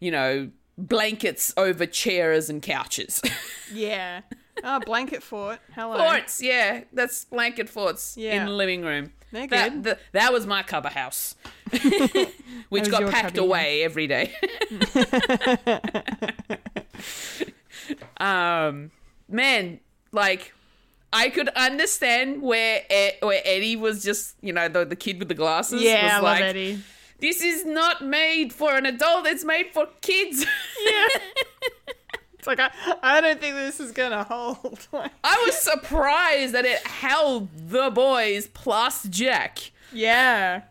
Speaker 2: you know, blankets over chairs and couches.
Speaker 1: yeah. Oh, blanket fort. Hello.
Speaker 2: forts, yeah, that's blanket forts
Speaker 1: yeah.
Speaker 2: in the living room.
Speaker 1: They're
Speaker 2: That,
Speaker 1: good.
Speaker 2: th- that was my cubber house, which got packed away every day. um, man, like I could understand where where Eddie was just, you know, the the kid with the glasses.
Speaker 1: yeah, I
Speaker 2: was
Speaker 1: love
Speaker 2: like,
Speaker 1: Eddie.
Speaker 2: This is not made for an adult. It's made for kids.
Speaker 1: Yeah. it's like I, I don't think this is gonna hold.
Speaker 2: I was surprised that it held the boys plus Jack.
Speaker 1: yeah.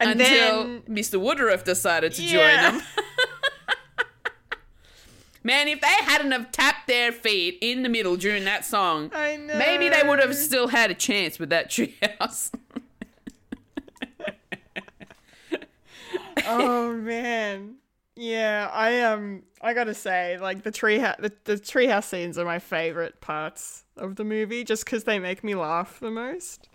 Speaker 1: And
Speaker 2: until
Speaker 1: then
Speaker 2: Mr. Woodruff decided to
Speaker 1: Yeah.
Speaker 2: join them. Man, if they hadn't have tapped their feet in the middle during that song,
Speaker 1: I know.
Speaker 2: maybe they would have still had a chance with that treehouse.
Speaker 1: oh man. Yeah, I um I gotta say, like the tree ha- the, the treehouse scenes are my favorite parts of the movie, just because they make me laugh the most.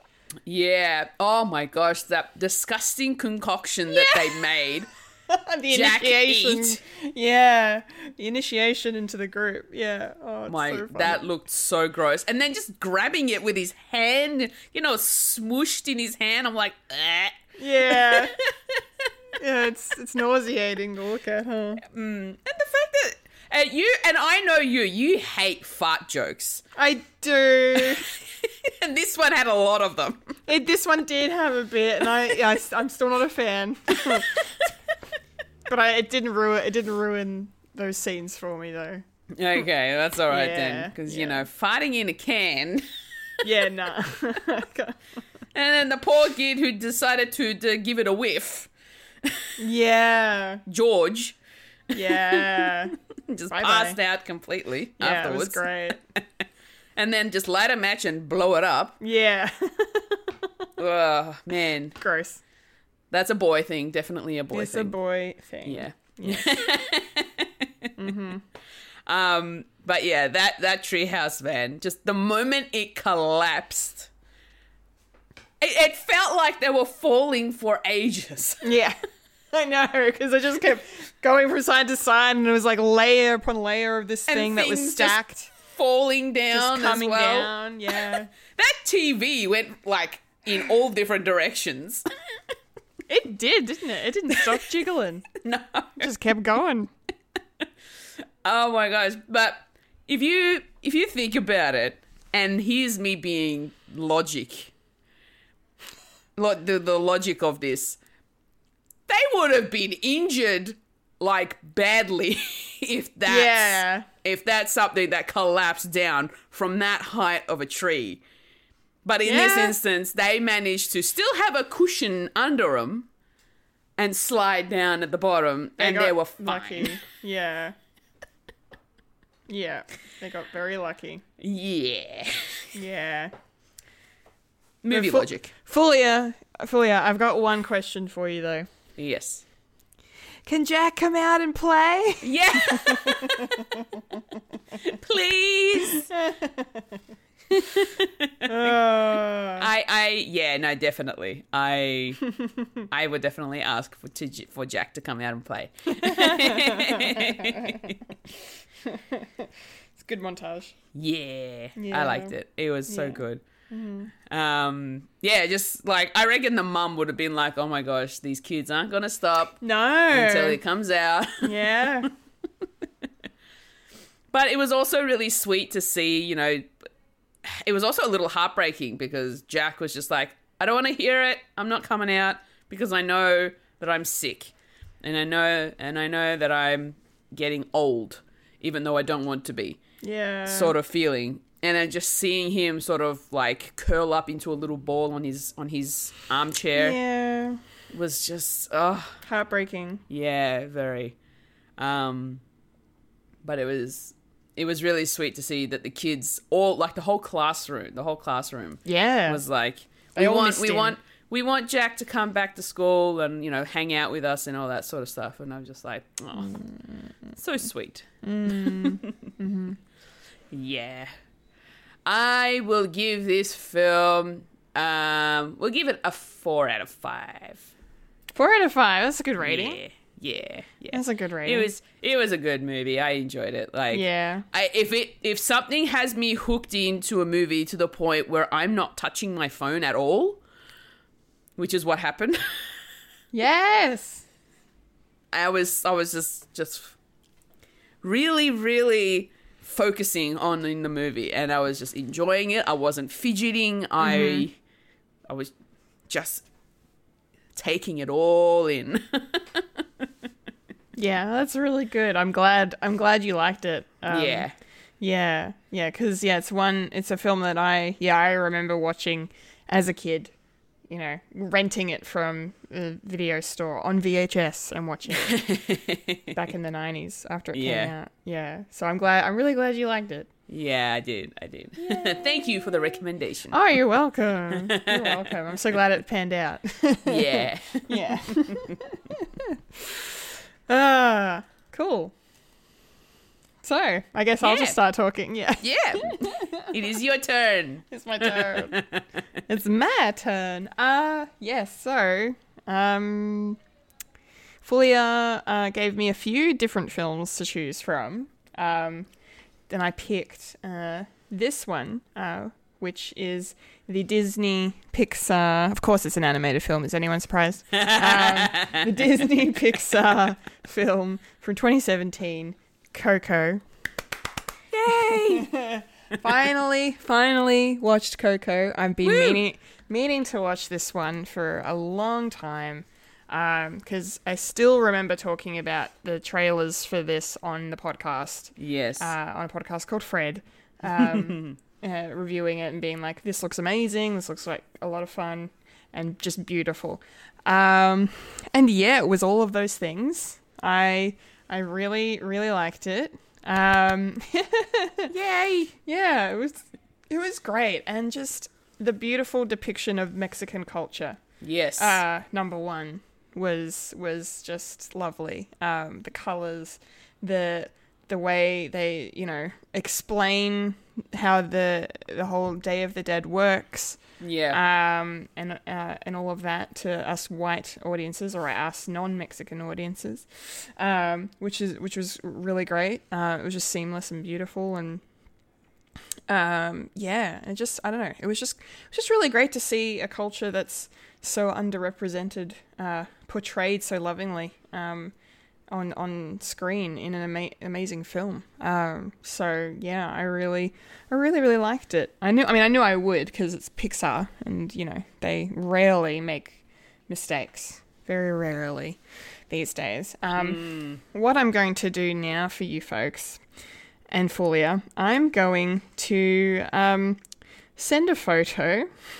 Speaker 2: yeah. Oh my gosh, that disgusting concoction that they made.
Speaker 1: the
Speaker 2: Jack
Speaker 1: initiation,
Speaker 2: eat.
Speaker 1: yeah, the initiation into the group, yeah. Oh, it's
Speaker 2: My
Speaker 1: so
Speaker 2: that looked so gross. And then just grabbing it with his hand, you know, smooshed in his hand. I'm like, eh.
Speaker 1: yeah, yeah. It's it's nauseating to look at, huh? Mm.
Speaker 2: And the fact that and you and I know you, you hate fart jokes.
Speaker 1: I do.
Speaker 2: and this one had a lot of them.
Speaker 1: It, this one did have a bit, and I, I am still not a fan. but I, it didn't ruin it didn't ruin those scenes for me though.
Speaker 2: Okay, that's all right then. Because,
Speaker 1: yeah.
Speaker 2: you know, farting in a can.
Speaker 1: Yeah, nah.
Speaker 2: And then the poor kid who decided to, to give it a whiff,
Speaker 1: yeah,
Speaker 2: George,
Speaker 1: yeah,
Speaker 2: just
Speaker 1: Bye-bye.
Speaker 2: passed out completely
Speaker 1: yeah.
Speaker 2: Afterwards.
Speaker 1: was great.
Speaker 2: And then just light a match and blow it up.
Speaker 1: Yeah,
Speaker 2: Ugh, man.
Speaker 1: gross.
Speaker 2: That's a boy thing. Definitely a boy
Speaker 1: It's
Speaker 2: thing.
Speaker 1: a boy thing.
Speaker 2: Yeah.
Speaker 1: Yeah.
Speaker 2: Um, but yeah, that that treehouse van, just the moment it collapsed, it, it felt like they were falling for ages.
Speaker 1: Yeah. I know, because I just kept going from side to side, and it was like layer upon layer of this
Speaker 2: And
Speaker 1: thing that was stacked,
Speaker 2: falling down
Speaker 1: just coming
Speaker 2: well.
Speaker 1: down. Yeah,
Speaker 2: That TV went like in all different directions.
Speaker 1: it did, didn't it? It didn't stop jiggling.
Speaker 2: no.
Speaker 1: It just kept going.
Speaker 2: Oh my gosh. But if you if you think about it, and here's me being logic. Lo- the, the logic of this. They would have been injured like badly if that's
Speaker 1: Yeah.
Speaker 2: if that's something that collapsed down from that height of a tree. But in this instance, they managed to still have a cushion under them and slide down at the bottom, and they were fine.
Speaker 1: lucky. Yeah. Yeah, they got very lucky.
Speaker 2: Yeah.
Speaker 1: Yeah.
Speaker 2: Movie
Speaker 1: fu-
Speaker 2: logic.
Speaker 1: Fulia, Fulia, I've got one question for you though.
Speaker 2: Yes.
Speaker 1: Can Jack come out and play?
Speaker 2: Yeah. Please. I, I, yeah, no, definitely. I, I would definitely ask for to, for Jack to come out and play.
Speaker 1: it's a good montage.
Speaker 2: Yeah, I liked it. It was so
Speaker 1: Yeah.
Speaker 2: Good. Um, yeah, just like I reckon the mum would have been like, "Oh my gosh, these kids aren't gonna stop
Speaker 1: No.
Speaker 2: until it comes out."
Speaker 1: yeah.
Speaker 2: But it was also really sweet to see, you know, it was also a little heartbreaking because Jack was just like, I don't want to hear it. I'm not coming out because I know that I'm sick. And I know and I know that I'm getting old even though I don't want to be.
Speaker 1: Yeah.
Speaker 2: Sort of feeling. And then just seeing him sort of like curl up into a little ball on his on his armchair
Speaker 1: Yeah.
Speaker 2: was just oh
Speaker 1: Heartbreaking.
Speaker 2: yeah, very. Um, but it was it was really sweet to see that the kids all like the whole classroom, the whole classroom
Speaker 1: Yeah.
Speaker 2: was like, we want, we
Speaker 1: him.
Speaker 2: want, we want Jack to come back to school and you know hang out with us and all that sort of stuff. And I'm just like, oh, so sweet. Yeah, I will give this film. Um, we'll give it a four out of five.
Speaker 1: Four out of five. That's a good rating.
Speaker 2: Yeah, yeah, yeah.
Speaker 1: That's a good rating.
Speaker 2: It was it was a good movie. I enjoyed it. Like
Speaker 1: Yeah.
Speaker 2: I, if it if something has me hooked into a movie to the point where I'm not touching my phone at all, which is what happened.
Speaker 1: Yes.
Speaker 2: I was I was just just really really focusing on in the movie and I was just enjoying it. I wasn't fidgeting. I I was just taking it all in.
Speaker 1: Yeah, that's really good. I'm glad. I'm glad you liked it. Um,
Speaker 2: yeah.
Speaker 1: Yeah, yeah, because yeah, it's one. It's a film that I yeah I remember watching as a kid. You know, renting it from a video store on VHS and watching it back in the nineties after it came out. Yeah, so I'm glad. I'm really glad you liked it.
Speaker 2: Yeah, I did. I did. Thank you for the recommendation.
Speaker 1: Oh, you're welcome. you're welcome. I'm so glad it panned out.
Speaker 2: Yeah.
Speaker 1: yeah. ah, cool. So I guess I'll
Speaker 2: Yeah.
Speaker 1: just start talking. Yeah.
Speaker 2: Yeah. it is your turn.
Speaker 1: It's my turn. it's my turn. Uh yes, so um Fulia uh, gave me a few different films to choose from. Um then I picked uh this one, uh, which is the Disney Pixar. Of course, it's an animated film. Is anyone surprised? um, the Disney Pixar film from 2017, Coco. Yay! finally, finally watched Coco. I've been
Speaker 2: Woo!
Speaker 1: meaning meaning to watch this one for a long time because I still remember talking about the trailers for this on the podcast
Speaker 2: Yes.
Speaker 1: uh, on a podcast called Fred, um, uh, reviewing it and being like, "This looks amazing. This looks like a lot of fun and just beautiful." Um, and yeah, it was all of those things. I I really really liked it. Um,
Speaker 2: Yay.
Speaker 1: yeah, it was it was great and just the beautiful depiction of Mexican culture
Speaker 2: Yes.
Speaker 1: uh, number one was was just lovely. Um, the colors, the the way they you know explain how the the whole Day of the Dead works,
Speaker 2: yeah.
Speaker 1: um, and uh, and all of that to us white audiences or us non Mexican audiences, um, which is which was really great. Uh, it was just seamless and beautiful and. Um, yeah, and just I don't know. It was just it was just really great to see a culture that's so underrepresented, uh, portrayed so lovingly um, on on screen in an ama- amazing film. Um, so yeah, I really, I really, really liked it. I knew, I mean, I knew I would because it's Pixar, and you know they rarely make mistakes, very rarely these days. Um, What I'm going to do now for you folks and Fulia, I'm going to um, send a photo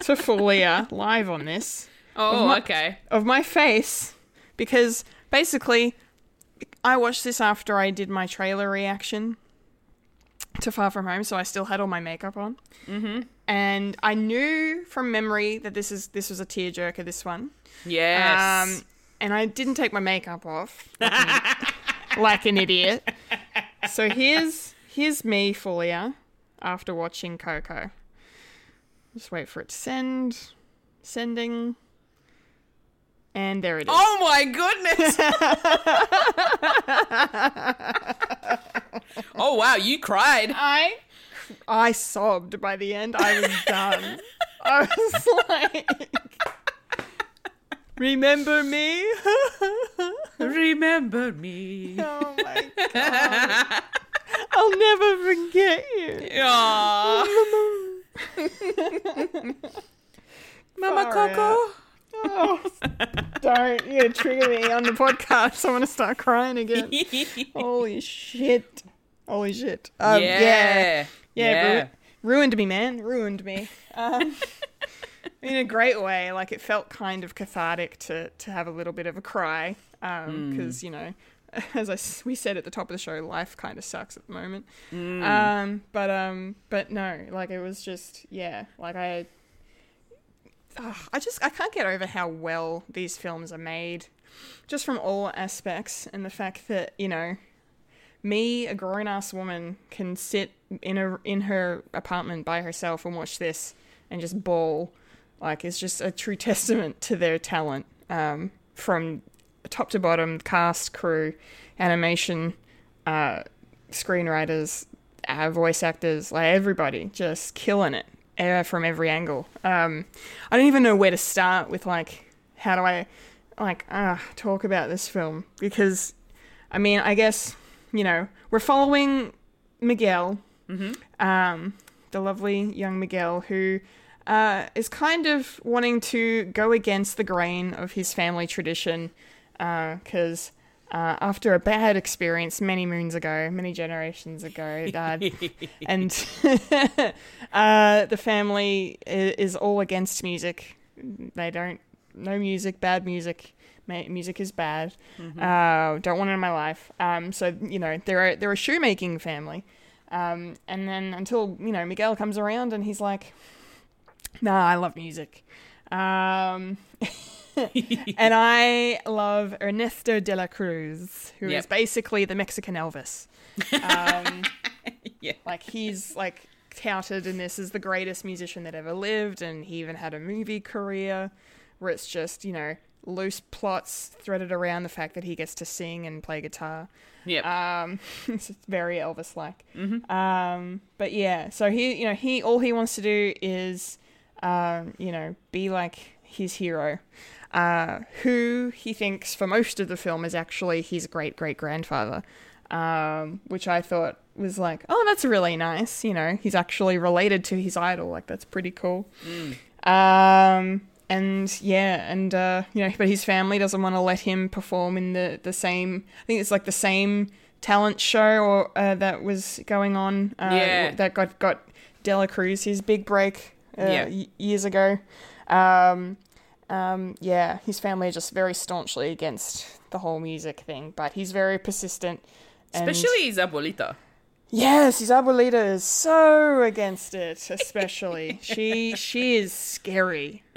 Speaker 1: to Fulia live on this
Speaker 2: oh,
Speaker 1: my-
Speaker 2: okay.
Speaker 1: of my face because basically I watched this after I did my trailer reaction to Far From Home, so I still had all my makeup on. Mm-hmm. And I knew from memory that this is this was a tearjerker. This one,
Speaker 2: Yes.
Speaker 1: um, and I didn't take my makeup off like an, like an idiot. So here's here's me, Fulia, after watching Coco. Just wait for it to send. Sending. And there it is.
Speaker 2: oh my goodness. oh wow, you cried.
Speaker 1: I I sobbed by the end. I was done. I was like Remember me?
Speaker 2: Remember me.
Speaker 1: oh my god. I'll never forget you.
Speaker 2: Mama Coco.
Speaker 1: Oh, don't you trigger me on the podcast. I'm going to start crying again. Holy shit. Holy shit. Um, yeah.
Speaker 2: yeah.
Speaker 1: Yeah, ru- ruined me, man. Ruined me. Um, in a great way. Like it felt kind of cathartic to to have a little bit of a cry, because you know, as I we said at the top of the show, life kind of sucks at the moment.
Speaker 2: Mm.
Speaker 1: Um, but um, but no, like it was just yeah, like I, I just I can't get over how well these films are made, just from all aspects, and the fact that you know, me, a grown ass woman, can sit in a in her apartment by herself and watch this and just bawl, like it's just a true testament to their talent, um, from top to bottom, cast, crew, animation, uh, screenwriters, uh, voice actors, like everybody, just killing it from every angle. Um, I don't even know where to start with like how do I like uh, talk about this film because I mean I guess you know we're following Miguel, um, the lovely young Miguel who. Uh, is kind of wanting to go against the grain of his family tradition because uh, after a bad experience many moons ago, many generations ago, Dad, and uh, the family is all against music. They don't no music, bad music. Ma- Music is bad. Uh, don't want it in my life. Um, so you know they're a, they're a shoemaking family, um, and then until you know Miguel comes around and he's like, "Nah, I love music." Um, and I love Ernesto de la Cruz, who is
Speaker 2: Yep.
Speaker 1: basically the Mexican Elvis. Um,
Speaker 2: Yeah.
Speaker 1: like he's like touted in this as the greatest musician that ever lived, and he even had a movie career where it's just you know loose plots threaded around the fact that he gets to sing and play guitar.
Speaker 2: Yep.
Speaker 1: Um, it's very Elvis like. Um, but yeah, so he, you know, he all he wants to do is, um, you know, be like his hero, uh, who he thinks for most of the film is actually his great great grandfather, um, which I thought was like, oh, that's really nice. You know, he's actually related to his idol. Like that's pretty cool. Um, and yeah, and uh, you know, but his family doesn't want to let him perform in the the same. I think it's like the same talent show or uh, that was going on. Uh,
Speaker 2: Yeah.
Speaker 1: that got got Dela Cruz his big break uh,
Speaker 2: Yeah.
Speaker 1: y- years ago. Um, um, yeah, his family are just very staunchly against the whole music thing, but he's very persistent.
Speaker 2: Especially his abuelita.
Speaker 1: Yes, his abuelita is so against it, especially. she she is scary.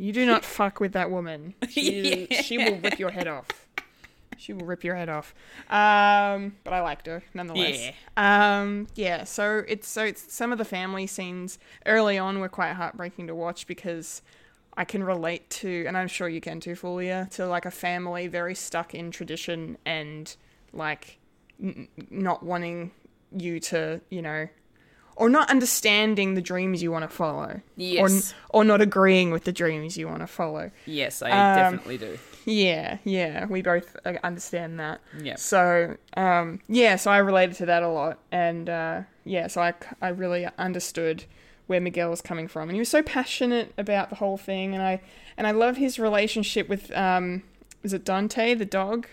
Speaker 1: You do not fuck with that woman. She, she will rip your head off. She will rip your head off. Um, but I liked her nonetheless. Um, yeah. So it's so it's some of the family scenes early on were quite heartbreaking to watch because I can relate to, and I'm sure you can too, Fulia, to like a family very stuck in tradition and like n- not wanting you to, you know, or not understanding the dreams you want to follow.
Speaker 2: Yes.
Speaker 1: Or, or not agreeing with the dreams you want to follow.
Speaker 2: Yes, I
Speaker 1: Um,
Speaker 2: definitely do.
Speaker 1: Yeah, yeah, we both uh, understand that.
Speaker 2: Yeah.
Speaker 1: So, um, yeah, so I related to that a lot, and uh, yeah, so I, I really understood where Miguel was coming from, and he was so passionate about the whole thing, and I and I love his relationship with um, is it Dante the dog?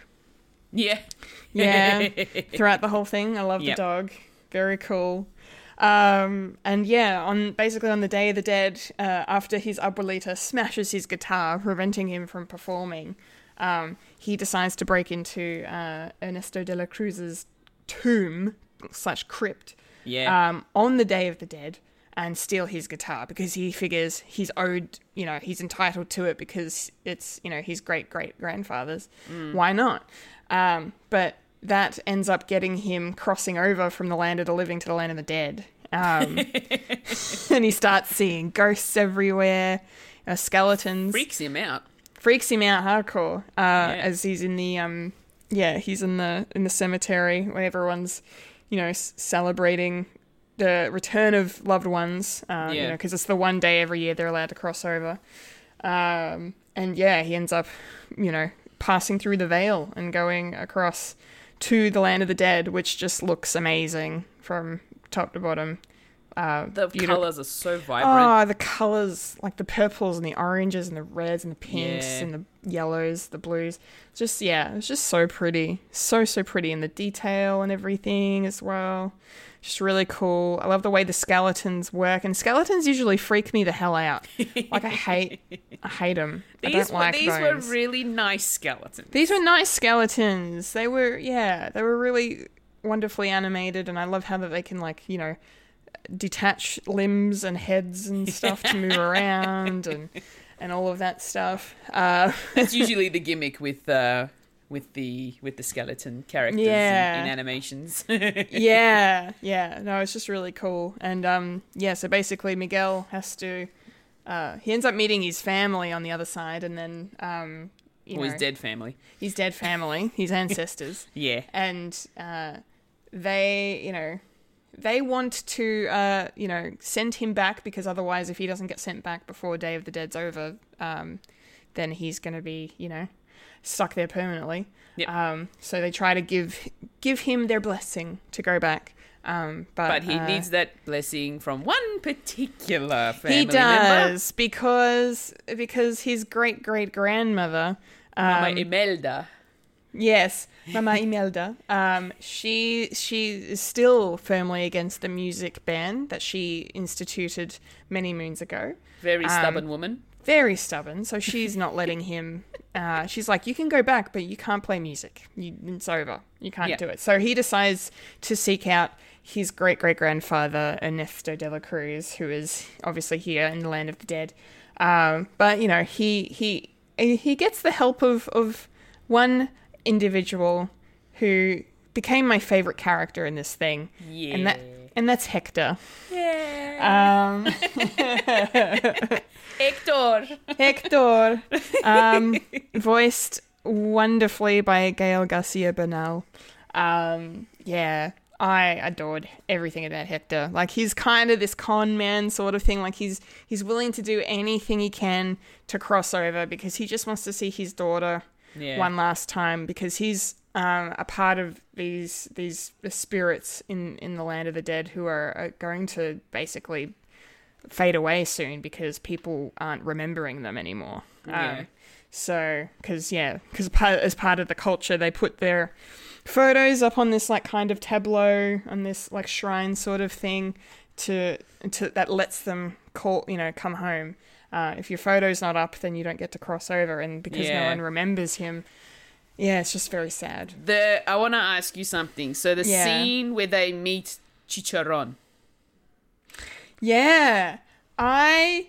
Speaker 2: Yeah.
Speaker 1: Yeah, throughout the whole thing, I love
Speaker 2: Yep.
Speaker 1: the dog. Very cool. Um, and yeah, on basically on the Day of the Dead, uh, after his abuelita smashes his guitar, preventing him from performing, um, he decides to break into uh, Ernesto de la Cruz's tomb slash crypt
Speaker 2: Yeah.
Speaker 1: um, on the Day of the Dead and steal his guitar because he figures he's owed, you know, he's entitled to it because it's, you know, his great great grandfather's. Why not? Um, but that ends up getting him crossing over from the land of the living to the land of the dead. Um, and he starts seeing ghosts everywhere, uh, skeletons
Speaker 2: Freaks him out.
Speaker 1: freaks him out hardcore uh, as he's in the um yeah he's in the in the cemetery where everyone's you know s- celebrating the return of loved ones you
Speaker 2: Yeah.
Speaker 1: know because it's the one day every year they're allowed to cross over um and yeah he ends up you know passing through the veil and going across to the land of the dead which just looks amazing from top to bottom uh
Speaker 2: The
Speaker 1: beautiful-
Speaker 2: colors are so vibrant.
Speaker 1: Oh, the colors, like the purples and the oranges and the reds and the pinks
Speaker 2: Yeah.
Speaker 1: and the yellows, the blues. Just yeah, it's just so pretty, so so pretty, and the detail and everything as well. Just really cool. I love the way the skeletons work, and skeletons usually freak me the hell out. like I hate, I hate them. I
Speaker 2: These
Speaker 1: don't
Speaker 2: were
Speaker 1: like
Speaker 2: these were
Speaker 1: those.
Speaker 2: really nice skeletons.
Speaker 1: These were nice skeletons. They were, yeah, they were really wonderfully animated, and I love how that they can like, you know, detach limbs and heads and stuff to move around and and all of that stuff. Uh,
Speaker 2: That's usually the gimmick with uh with the with the skeleton characters
Speaker 1: Yeah.
Speaker 2: in, in animations.
Speaker 1: yeah, yeah. No, it's just really cool. And um, yeah. So basically, Miguel has to. Uh, he ends up meeting his family on the other side, and then um, you
Speaker 2: or his dead family.
Speaker 1: his dead family, his ancestors.
Speaker 2: Yeah.
Speaker 1: and uh, they, you know, they want to, uh, you know, send him back because otherwise, if he doesn't get sent back before Day of the Dead's over, um, then he's going to be, you know, stuck there permanently.
Speaker 2: Yep.
Speaker 1: Um, so they try to give give him their blessing to go back. Um, but
Speaker 2: But he
Speaker 1: uh,
Speaker 2: needs that blessing from one particular family
Speaker 1: he
Speaker 2: member.
Speaker 1: does because because his great great grandmother.
Speaker 2: Mama
Speaker 1: Um,
Speaker 2: Imelda.
Speaker 1: Yes, Mama Imelda. Um, she she is still firmly against the music ban that she instituted many moons ago.
Speaker 2: Very
Speaker 1: um,
Speaker 2: stubborn woman.
Speaker 1: Very stubborn, so she's not letting him. Uh, she's like, you can go back, but you can't play music. You, it's over. You can't do it. So he decides to seek out his great great grandfather Ernesto de la Cruz, who is obviously here in the land of the dead. Um, but you know, he he he gets the help of of one individual who became my favorite character in this thing,
Speaker 2: Yeah.
Speaker 1: and that and that's Hector.
Speaker 2: yeah.
Speaker 1: Um,
Speaker 2: Hector.
Speaker 1: Hector, um, voiced wonderfully by Gael Garcia Bernal. Um, yeah, I adored everything about Hector. Like he's kind of this con man sort of thing. Like he's he's willing to do anything he can to cross over because he just wants to see his daughter
Speaker 2: Yeah.
Speaker 1: one last time because he's um, a part of these these spirits in in the land of the dead who are, are going to basically fade away soon because people aren't remembering them anymore.
Speaker 2: Yeah.
Speaker 1: Um, so, because yeah, because as part of the culture, they put their photos up on this like kind of tableau on this like shrine sort of thing to to that lets them call you know come home. Uh, if your photo's not up, then you don't get to cross over, and because no one remembers him, yeah, it's just very sad.
Speaker 2: The I want to ask you something. So the
Speaker 1: Yeah.
Speaker 2: scene where they meet Chicharron.
Speaker 1: Yeah, I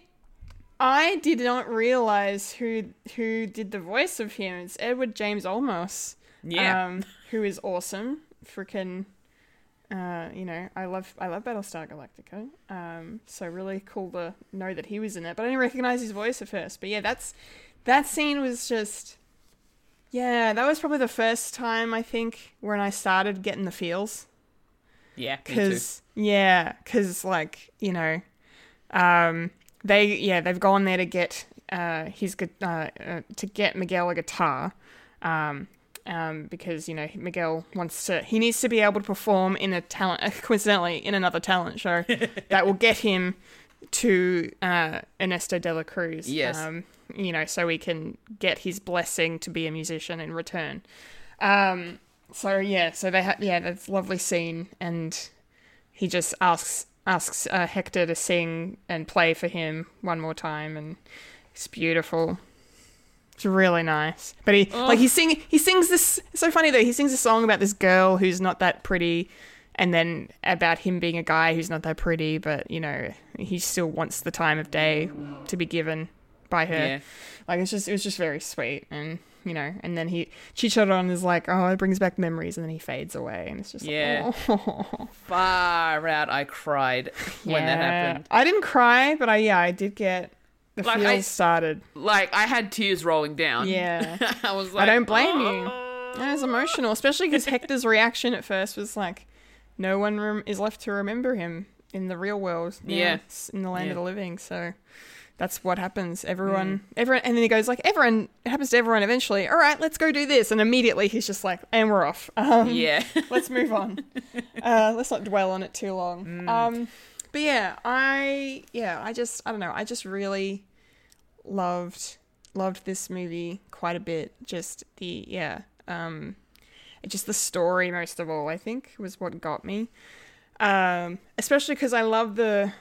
Speaker 1: I did not realize who who did the voice of him. It's Edward James Olmos.
Speaker 2: Yeah.
Speaker 1: um, who is awesome. Freaking, uh, you know, I love I love Battlestar Galactica. Um, so really cool to know that he was in it, but I didn't recognize his voice at first. But yeah, that's that scene was just, yeah, that was probably the first time I think when I started getting the feels.
Speaker 2: yeah.
Speaker 1: Cause yeah, cause like you know, um, they yeah they've gone there to get uh his uh, uh to get Miguel a guitar, um. Um, because you know Miguel wants to, he needs to be able to perform in a talent, coincidentally in another talent show that will get him to uh, Ernesto de la Cruz.
Speaker 2: Yes.
Speaker 1: Um, you know, so we can get his blessing to be a musician in return. Um, so yeah, so they have yeah, that's lovely scene, and he just asks asks uh, Hector to sing and play for him one more time, and it's beautiful. It's really nice. But he like he sing he sings this it's so funny though, he sings a song about this girl who's not that pretty and then about him being a guy who's not that pretty, but you know, he still wants the time of day to be given by her.
Speaker 2: Yeah.
Speaker 1: Like it's just it was just very sweet and you know, and then he Chicharron is like, Oh, it brings back memories and then he fades away and it's just
Speaker 2: Yeah.
Speaker 1: like oh.
Speaker 2: Far out, I cried when that happened.
Speaker 1: I didn't cry, but I yeah, I did get the
Speaker 2: Like,
Speaker 1: feels
Speaker 2: I-
Speaker 1: started.
Speaker 2: Like I had tears rolling down.
Speaker 1: Yeah.
Speaker 2: I was like, I
Speaker 1: don't blame you.
Speaker 2: "Oh."
Speaker 1: Yeah, it was emotional, especially because Hector's reaction at first was like, no one rem- is left to remember him in the real world. now.
Speaker 2: Yeah.
Speaker 1: In the land
Speaker 2: Yeah.
Speaker 1: of the living. So that's what happens. Everyone,
Speaker 2: Mm.
Speaker 1: everyone, and then he goes like, everyone. It happens to everyone eventually. All right, let's go do this, and immediately he's just like, and we're off. Um,
Speaker 2: Yeah.
Speaker 1: let's move on. uh, let's not dwell on it too long.
Speaker 2: Mm.
Speaker 1: Um, but yeah, I yeah, I just I don't know. I just really loved loved this movie quite a bit. Just the yeah, um, just the story most of all. I think was what got me. um, especially because I love the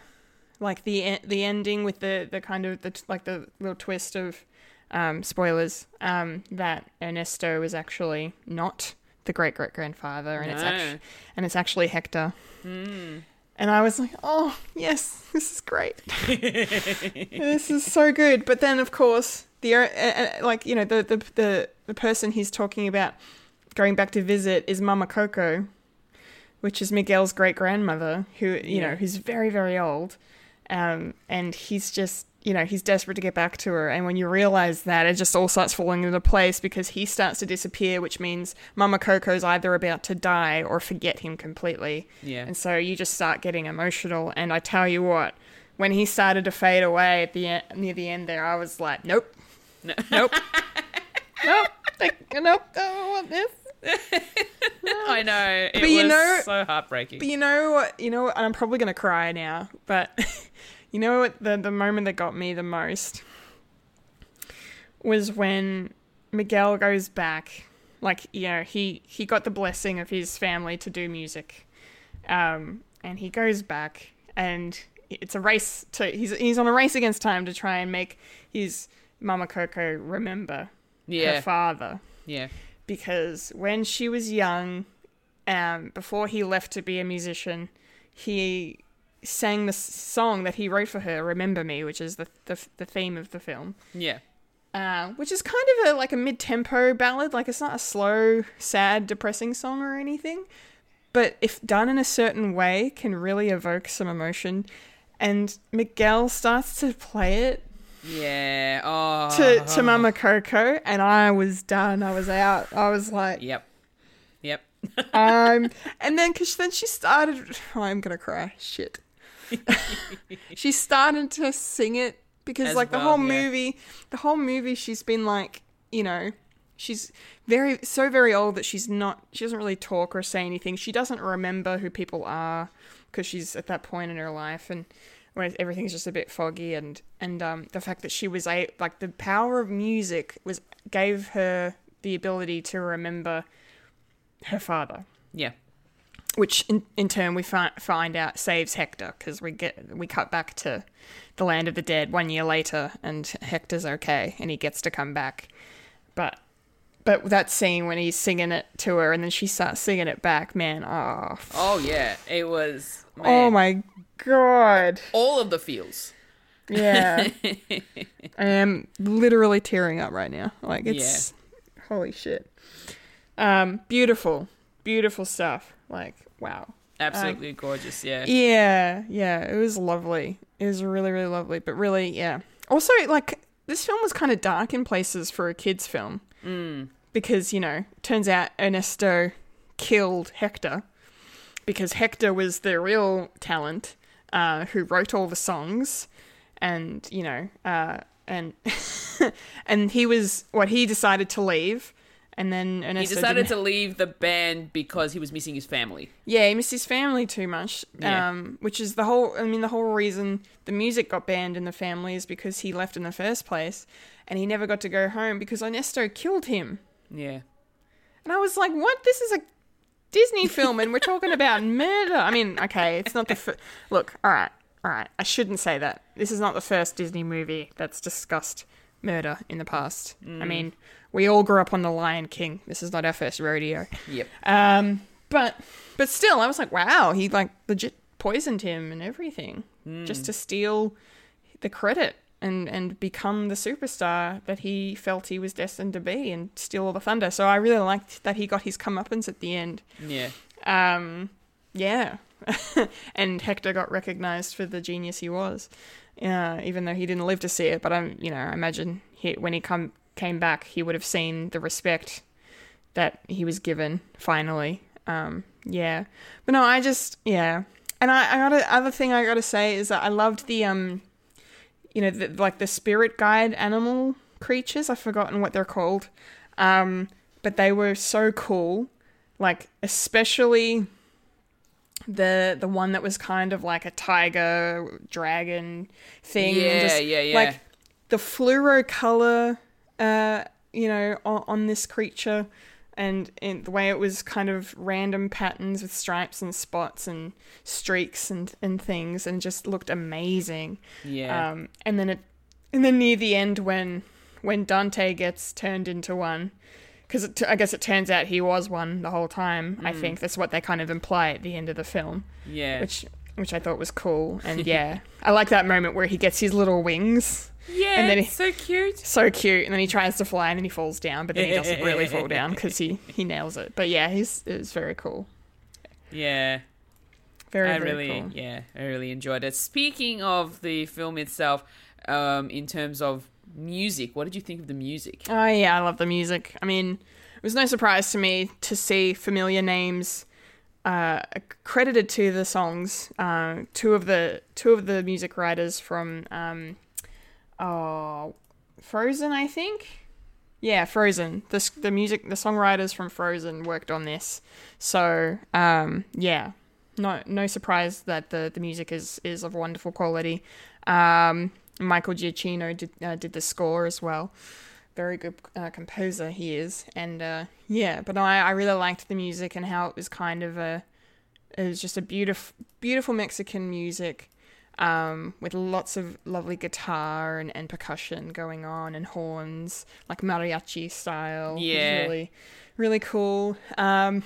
Speaker 1: like the the ending with the the kind of the like the little twist of um, spoilers um, that Ernesto is actually not the great great grandfather, and it's actually and it's actually Hector. And I was like, oh yes, this is great. this is so good. But then, of course, the uh, uh, like you know the, the the the person he's talking about going back to visit is Mama Coco, which is Miguel's great grandmother, who you
Speaker 2: Yeah.
Speaker 1: know who's very very old, um, and he's just you know he's desperate to get back to her. And when you realize that, it just all starts falling into place because he starts to disappear, which means Mama Coco's either about to die or forget him completely.
Speaker 2: Yeah.
Speaker 1: And so you just start getting emotional. And I tell you what, when he started to fade away at the end, near the end there, I was like, nope,
Speaker 2: No.
Speaker 1: nope, nope, like, nope, I don't want this.
Speaker 2: I know. It
Speaker 1: But you
Speaker 2: was
Speaker 1: know-
Speaker 2: so heartbreaking.
Speaker 1: But you know what? You know what? And I'm probably gonna cry now. But you know what? The the moment that got me the most was when Miguel goes back. Like you know, he he got the blessing of his family to do music, um, and he goes back, and it's a race to he's he's on a race against time to try and make his Mama Coco remember her father
Speaker 2: Yeah.
Speaker 1: Because when she was young, um, before he left to be a musician, he sang the song that he wrote for her, "Remember Me," which is the the, the theme of the film.
Speaker 2: Yeah.
Speaker 1: Uh, which is kind of a like a mid-tempo ballad. Like it's not a slow, sad, depressing song or anything, but if done in a certain way, can really evoke some emotion. And Miguel starts to play it
Speaker 2: Yeah. Oh.
Speaker 1: to to Mama Coco, and I was done. I was out. I was like,
Speaker 2: Yep. Yep.
Speaker 1: um, and then because then she started. Oh, I'm gonna cry. Shit. she started to sing it because
Speaker 2: As
Speaker 1: like the
Speaker 2: well,
Speaker 1: whole
Speaker 2: yeah.
Speaker 1: movie, the whole movie, she's been like, you know, she's very so very old that she's not. She doesn't really talk or say anything. She doesn't remember who people are because she's at that point in her life and. Where everything's just a bit foggy, and and um, the fact that she was a like the power of music was gave her the ability to remember her father
Speaker 2: Yeah.
Speaker 1: which in, in turn we fi- find out saves Hector because we get we cut back to the land of the dead one year later and Hector's okay and he gets to come back but but that scene when he's singing it to her and then she starts singing it back man oh
Speaker 2: Oh yeah. It was.
Speaker 1: oh my god
Speaker 2: All of the feels.
Speaker 1: yeah I am literally tearing up right now like it's yeah. holy shit um beautiful beautiful stuff like wow
Speaker 2: Absolutely gorgeous. Yeah.
Speaker 1: Yeah, yeah, it was lovely. It was really, really lovely. But really, yeah. Also, like this film was kind of dark in places for a kids' film
Speaker 2: Mm.
Speaker 1: Because you know, turns out Ernesto killed Hector because Hector was the real talent uh, who wrote all the songs, and you know, uh, and and he was what he decided to leave. And then Ernesto
Speaker 2: He
Speaker 1: decided
Speaker 2: to leave the band because he was missing his family.
Speaker 1: yeah, he missed his family too much.
Speaker 2: Yeah.
Speaker 1: Um, which is the whole. I mean, the whole reason the music got banned in the family is because he left in the first place, and he never got to go home because Ernesto killed him.
Speaker 2: Yeah.
Speaker 1: And I was like, "What? This is a Disney film, and we're talking about murder." I mean, okay, it's not the fir- look. All right, all right. I shouldn't say that. This is not the first Disney movie that's discussed murder in the past. I mean, we all grew up on The Lion King. This is not our first rodeo.
Speaker 2: Yep.
Speaker 1: Um, but but still, I was like, wow, he like legit poisoned him and everything just to steal the credit and and become the superstar that he felt he was destined to be and steal all the thunder. So I really liked that he got his comeuppance at the end.
Speaker 2: Yeah.
Speaker 1: Um, yeah, and Hector got recognized for the genius he was, uh, even though he didn't live to see it. But I'm, you know, I imagine he, when he come came back, he would have seen the respect that he was given finally. Um, yeah, but no, I just yeah, and I, I got other thing I got to say is that I loved the um, you know, the, like the spirit guide animal creatures. I've forgotten what they're called, um, but they were so cool. Like especially the the one that was kind of like a tiger dragon thing.
Speaker 2: Yeah,
Speaker 1: just,
Speaker 2: yeah, yeah.
Speaker 1: Like the fluoro color, uh, you know, on, on this creature and in the way it was kind of random patterns with stripes and spots and streaks and and things, and just looked amazing.
Speaker 2: Yeah.
Speaker 1: Um, and then it, and then near the end when when Dante gets turned into one, because I guess it turns out he was one the whole time. I think that's what they kind of imply at the end of the film,
Speaker 2: yeah.
Speaker 1: which which I thought was cool. And yeah, I like that moment where he gets his little wings.
Speaker 2: Yeah.
Speaker 1: and then
Speaker 2: it's
Speaker 1: he-
Speaker 2: so cute.
Speaker 1: So cute, and then he tries to fly and then he falls down, but then he doesn't really fall down because he he nails it. But yeah, he's it's very cool,
Speaker 2: Yeah.
Speaker 1: very
Speaker 2: I
Speaker 1: very
Speaker 2: really,
Speaker 1: cool.
Speaker 2: yeah, I really enjoyed it. Speaking of the film itself, um, in terms of music, what did you think of the music?
Speaker 1: Oh yeah, I love the music. I mean, it was no surprise to me to see familiar names uh, credited to the songs. Uh, two of the two of the music writers from um, oh, Frozen, I think. Yeah, Frozen. The the music, the songwriters from Frozen worked on this. So um, yeah, no no surprise that the the music is is of wonderful quality. Um, Michael Giacchino did uh, did the score as well. Very good uh, composer he is, and uh, yeah. But I, I really liked the music and how it was kind of a it was just a beautiful beautiful Mexican music um, with lots of lovely guitar and, and percussion going on and horns like mariachi style.
Speaker 2: Yeah.
Speaker 1: really really cool. Um,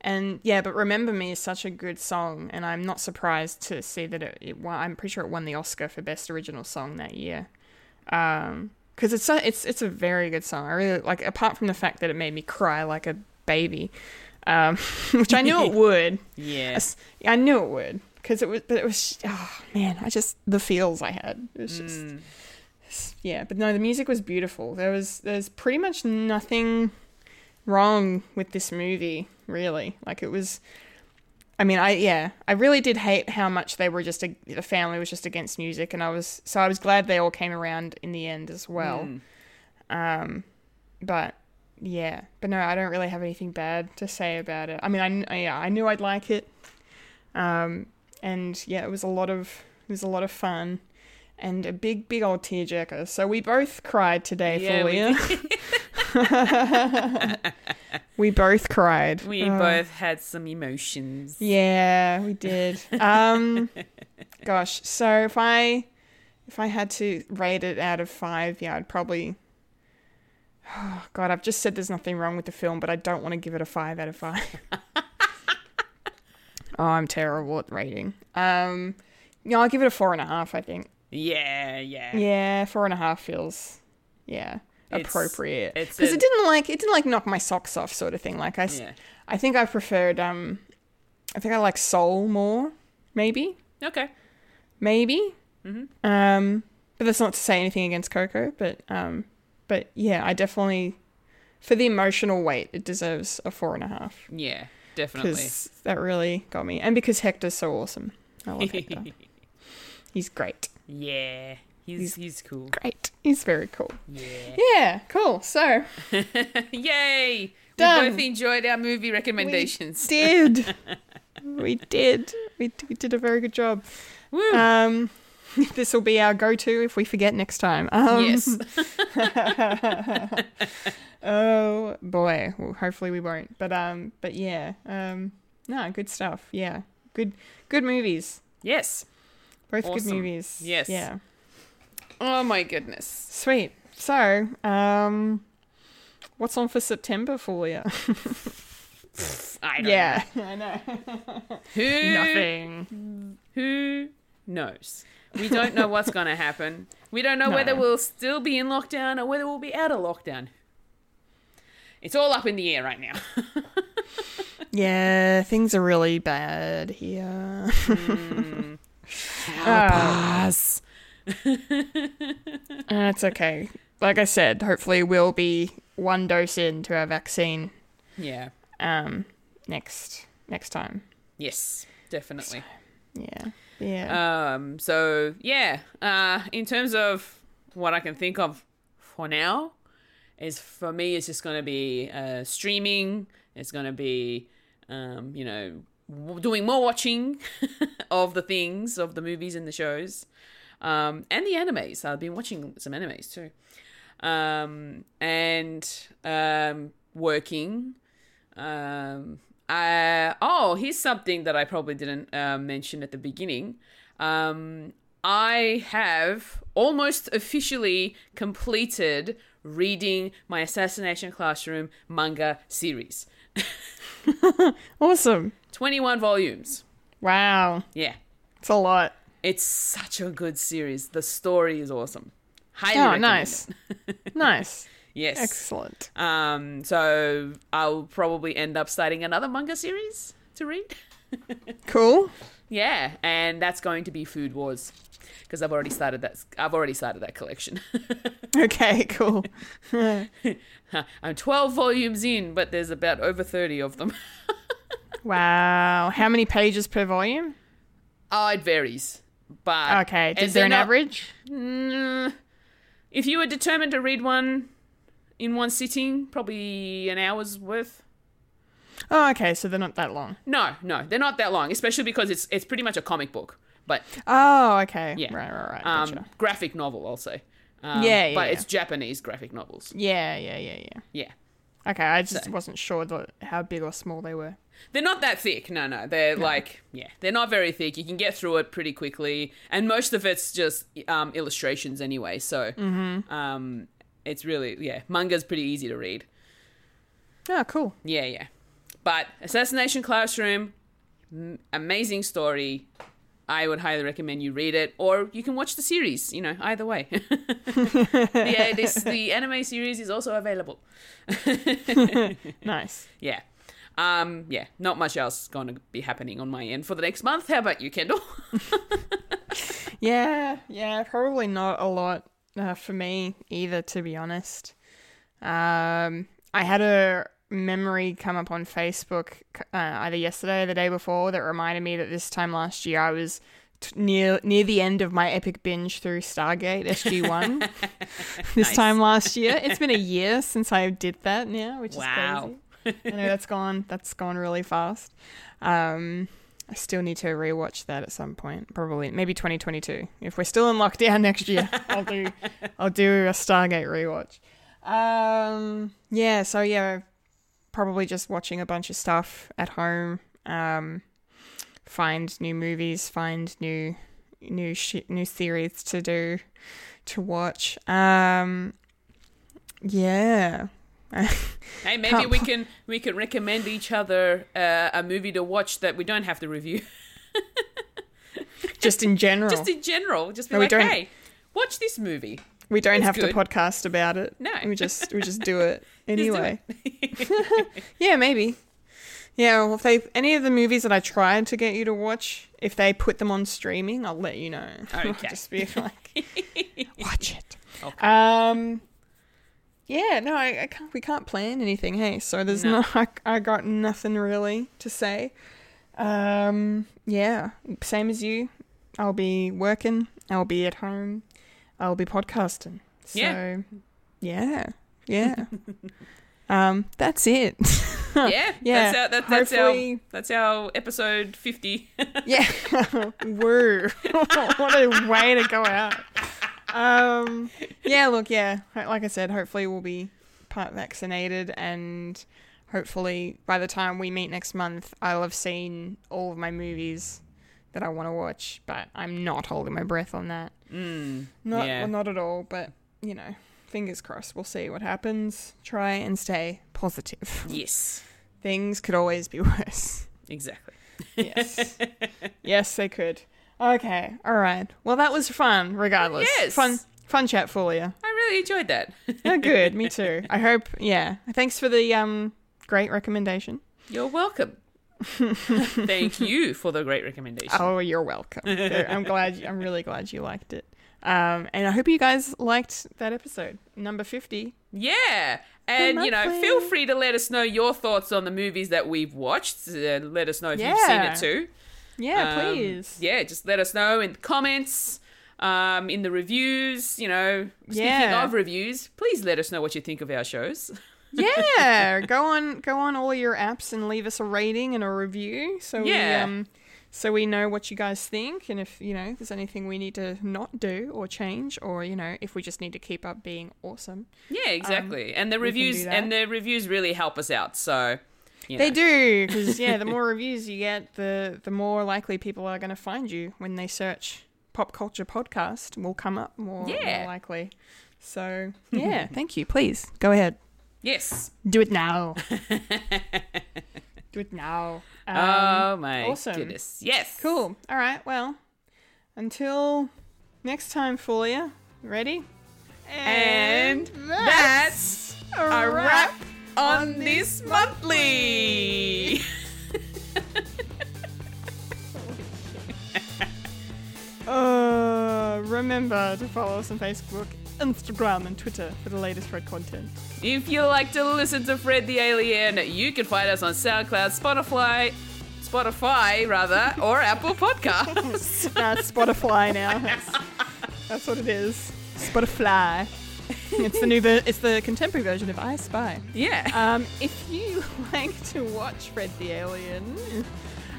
Speaker 1: and yeah, but Remember Me is such a good song, and I'm not surprised to see that it, it won, I'm pretty sure it won the Oscar for Best Original Song that year. Um, because it's a, it's it's a very good song. I really like. Apart from the fact that it made me cry like a baby, um, which I knew it would.
Speaker 2: Yeah.
Speaker 1: Yes, I knew it would because it was. But it was. Oh man, I just the feels I had. It was just
Speaker 2: Mm.
Speaker 1: yeah. But no, the music was beautiful. There was there's pretty much nothing wrong with this movie. Really, like it was. I mean, I yeah, I really did hate how much they were just a, the family was just against music, and I was so I was glad they all came around in the end as well.
Speaker 2: Mm.
Speaker 1: Um, but yeah, but no, I don't really have anything bad to say about it. I mean, I yeah, I knew I'd like it. Um, and yeah, it was a lot of it was a lot of fun, and a big big old tearjerker. So we both cried today,
Speaker 2: Yeah, we
Speaker 1: Fulia. We, both cried.
Speaker 2: We
Speaker 1: Oh.
Speaker 2: both had some emotions.
Speaker 1: Yeah, we did. Um, gosh, so if I if I had to rate it out of five, yeah, I'd probably. Oh, God, I've just said there's nothing wrong with the film, but I don't want to give it a five out of five. Oh, I'm terrible at rating. Um, yeah, I'll give it a four and a half. I think.
Speaker 2: Yeah, yeah.
Speaker 1: Yeah, four and a half feels, yeah,
Speaker 2: It's-
Speaker 1: appropriate.
Speaker 2: it's
Speaker 1: Because
Speaker 2: a-
Speaker 1: it didn't like it didn't like knock my socks off, sort of thing. Like I, s-
Speaker 2: Yeah.
Speaker 1: I think I preferred um I think I like Soul more, maybe.
Speaker 2: Okay.
Speaker 1: Maybe.
Speaker 2: Mhm.
Speaker 1: Um but that's not to say anything against Coco, but um but yeah, I definitely for the emotional weight, it deserves a four and a half.
Speaker 2: Yeah, definitely.
Speaker 1: Because that really got me. And because Hector's so awesome. I love Hector. He's great.
Speaker 2: yeah. He's he's cool.
Speaker 1: Great. He's very cool.
Speaker 2: Yeah.
Speaker 1: Yeah, cool. So
Speaker 2: Yay!
Speaker 1: Done.
Speaker 2: We both enjoyed our movie recommendations.
Speaker 1: did. we did. We, d- we did a very good job.
Speaker 2: Woo.
Speaker 1: Um, this will be our go-to if we forget next time. Um,
Speaker 2: yes.
Speaker 1: oh boy. Well, hopefully we won't. But um, but yeah. Um, no, good stuff. Yeah, good, good movies.
Speaker 2: Yes.
Speaker 1: Both good movies.
Speaker 2: Yes.
Speaker 1: Yeah.
Speaker 2: Oh my goodness.
Speaker 1: Sweet. So, um, what's on for September for you?
Speaker 2: I don't
Speaker 1: Yeah, I know.
Speaker 2: know. Who
Speaker 1: Nothing.
Speaker 2: who knows? We don't know what's going to happen. We don't know
Speaker 1: No.
Speaker 2: whether we'll still be in lockdown or whether we'll be out of lockdown. It's all up in the air right now.
Speaker 1: Yeah, things are really bad here. Ah.
Speaker 2: Us.
Speaker 1: That's okay. Like I said, hopefully we'll be one dose into our vaccine
Speaker 2: Yeah.
Speaker 1: um next next time.
Speaker 2: Yes, definitely.
Speaker 1: Yeah. Yeah.
Speaker 2: Um, so yeah, uh, in terms of what I can think of for now, is for me, it's just going to be uh, streaming. It's going to be, um, you know, w- doing more watching of the things, of the movies and the shows, um, and the animes. I've been watching some animes too. um, and um, working. Um, uh, oh, here's something that I probably didn't uh, mention at the beginning. Um, I have almost officially completed reading my Assassination Classroom manga series.
Speaker 1: Awesome.
Speaker 2: 21 volumes.
Speaker 1: Wow.
Speaker 2: Yeah.
Speaker 1: It's a lot.
Speaker 2: It's such a good series. The story is awesome. Highly
Speaker 1: Oh, nice. Nice.
Speaker 2: Yes.
Speaker 1: Excellent.
Speaker 2: Um, so I'll probably end up starting another manga series to read.
Speaker 1: Cool.
Speaker 2: Yeah, and that's going to be Food Wars because I've already started that. I've already started that collection.
Speaker 1: Okay, cool.
Speaker 2: I'm 12 volumes in, but there's about over 30 of them.
Speaker 1: Wow. How many pages per volume?
Speaker 2: oh, it varies, but
Speaker 1: Okay. Is there an
Speaker 2: not-
Speaker 1: average?
Speaker 2: Mm, if you were determined to read one in one sitting, probably an hour's worth.
Speaker 1: Oh, okay. So they're not that long.
Speaker 2: No, no, they're not that long, especially because it's it's pretty much a comic book, but
Speaker 1: Oh, okay.
Speaker 2: Yeah.
Speaker 1: Right, right, right.
Speaker 2: um,
Speaker 1: Gotcha.
Speaker 2: graphic novel, I'll say. Um,
Speaker 1: Yeah, yeah,
Speaker 2: But
Speaker 1: yeah.
Speaker 2: it's Japanese graphic novels.
Speaker 1: yeah, yeah, yeah, yeah.
Speaker 2: Yeah.
Speaker 1: Okay, I just
Speaker 2: So-
Speaker 1: wasn't sure the, how big or small they were.
Speaker 2: They're not that thick. No, no. They're like, yeah, they're not very thick. You can get through it pretty quickly. And most of it's just um, illustrations anyway. So Hmm. um, it's really, yeah, manga's pretty easy to read.
Speaker 1: Oh, cool.
Speaker 2: Yeah, yeah. But Assassination Classroom, m- amazing story. I would highly recommend you read it, or you can watch the series. You know, either way. yeah, this the anime series is also available.
Speaker 1: Nice.
Speaker 2: Yeah, um, yeah. Not much else going to be happening on my end for the next month. How about you, Kendall?
Speaker 1: Yeah, yeah, probably not a lot uh, for me either, to be honest. Um, I had a memory come up on Facebook uh, either yesterday or the day before that reminded me that this time last year I was t- near near the end of my epic binge through Stargate SG One. this
Speaker 2: Nice.
Speaker 1: time last year, it's been a year since I did that now, which
Speaker 2: Wow.
Speaker 1: is crazy. I know that's gone. That's gone really fast. Um, I still need to rewatch that at some point. Probably maybe 2022. If we're still in lockdown next year, I'll do I'll do a Stargate rewatch. Um, yeah. So yeah, probably just watching a bunch of stuff at home. Um, find new movies. Find new new shi new series to do to watch. Um, yeah.
Speaker 2: Hey, maybe
Speaker 1: Can't
Speaker 2: we can we can recommend each other uh, a movie to watch that we don't have to review.
Speaker 1: just in general.
Speaker 2: Just in general, just be
Speaker 1: No,
Speaker 2: like, hey, watch this movie.
Speaker 1: we don't
Speaker 2: it's
Speaker 1: have
Speaker 2: good.
Speaker 1: to podcast about it.
Speaker 2: No.
Speaker 1: we just we just do it
Speaker 2: Just do
Speaker 1: anyway.
Speaker 2: it.
Speaker 1: Yeah, maybe. Yeah, well, if they any of the movies that I tried to get you to watch, if they put them on streaming, I'll let you know.
Speaker 2: Okay.
Speaker 1: just be like, watch it.
Speaker 2: Okay.
Speaker 1: Um. Yeah, no, I, I can't. We can't plan anything. Hey, so there's
Speaker 2: No.
Speaker 1: no. I, I got nothing really to say. Um. Yeah, same as you. I'll be working. I'll be at home. I'll be podcasting. So,
Speaker 2: Yeah.
Speaker 1: yeah, yeah. um. That's it.
Speaker 2: yeah,
Speaker 1: Yeah,
Speaker 2: That's our, that, that's our
Speaker 1: hopefully-
Speaker 2: that's our episode fifty.
Speaker 1: Yeah. Woo. what a way to go out. Um yeah, look, yeah. Like I said, hopefully we'll be part vaccinated and hopefully by the time we meet next month I'll have seen all of my movies that I want to watch, but I'm not holding my breath on that.
Speaker 2: mm,
Speaker 1: Not
Speaker 2: yeah.
Speaker 1: well, not at all, but you know, fingers crossed. We'll see what happens. Try and stay positive.
Speaker 2: yes,
Speaker 1: Things could always be worse.
Speaker 2: exactly.
Speaker 1: Yes. yes, they could. Okay. All right. Well, that was fun, regardless.
Speaker 2: Yes.
Speaker 1: Fun, fun chat for you.
Speaker 2: I really enjoyed that.
Speaker 1: Oh, good. Me too. I hope. Yeah. Thanks for the um great recommendation.
Speaker 2: You're welcome. Thank you for the great recommendation.
Speaker 1: Oh, you're welcome. I'm glad. I'm really glad you liked it. Um, and I hope you guys liked that episode, number fifty.
Speaker 2: Yeah. And, you know, feel free to let us know your thoughts on the movies that we've watched. Uh, let us know if you've seen it too.
Speaker 1: Yeah,
Speaker 2: Um,
Speaker 1: please.
Speaker 2: Yeah, just let us know in the comments, um, in the reviews. You know, speaking
Speaker 1: Yeah.
Speaker 2: of reviews, please let us know what you think of our shows.
Speaker 1: yeah, go on, go on all your apps and leave us a rating and a review, so
Speaker 2: Yeah.
Speaker 1: we um, so we know what you guys think and if, you know, there's anything we need to not do or change or, you know, if we just need to keep up being awesome.
Speaker 2: Yeah, exactly. and the
Speaker 1: Um, can do
Speaker 2: reviews and the reviews really help us out. So you
Speaker 1: They
Speaker 2: know.
Speaker 1: do because yeah, the more reviews you get, the the more likely people are going to find you when they search pop culture podcast. Will come up more,
Speaker 2: Yeah.
Speaker 1: more likely. So yeah, thank you. Please go ahead.
Speaker 2: Yes.
Speaker 1: Do it now. do it now. Um,
Speaker 2: oh my
Speaker 1: awesome.
Speaker 2: goodness. Yes.
Speaker 1: Cool. All right. Well, until next time, Folia. Ready?
Speaker 2: And that's a wrap on this monthly.
Speaker 1: Uh, remember to follow us on Facebook, Instagram, and Twitter for the latest Fred content.
Speaker 2: If you like to listen to Fred the Alien, you can find us on SoundCloud, Spotify, Spotify rather, or Apple Podcasts.
Speaker 1: Nah, Spotify now. That's, that's what it is. Spotify. It's the new. Ver- it's the contemporary version of I Spy.
Speaker 2: yeah.
Speaker 1: Um, if you like to watch Fred the Alien,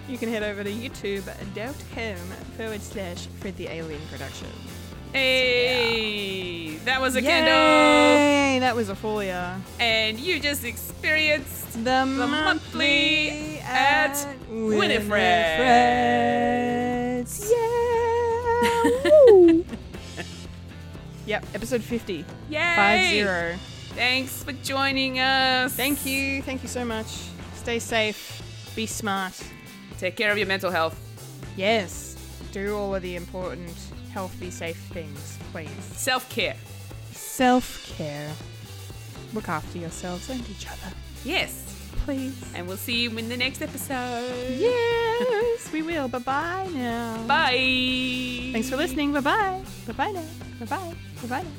Speaker 1: you can head over to youtube.com forward slash Fred the Alien production.
Speaker 2: Hey, that was a Kendall,
Speaker 1: Yay! That was a folia.
Speaker 2: and you just experienced
Speaker 1: The,
Speaker 2: the monthly at Winifred's.
Speaker 1: Yeah! Yep, episode 50.
Speaker 2: Yay!
Speaker 1: Five zero.
Speaker 2: Thanks for joining us.
Speaker 1: Thank you. Thank you so much. Stay safe. Be smart.
Speaker 2: Take care of your mental health.
Speaker 1: Yes. Do all of the important, healthy, safe things, please.
Speaker 2: Self care.
Speaker 1: Self care. Look after yourselves and each other,
Speaker 2: Yes.
Speaker 1: Please.
Speaker 2: And we'll see you in the next episode.
Speaker 1: Yes, we will. Bye bye now.
Speaker 2: Bye.
Speaker 1: Thanks for listening. Bye bye. Bye bye now. Bye bye. Bye bye now.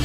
Speaker 1: bye.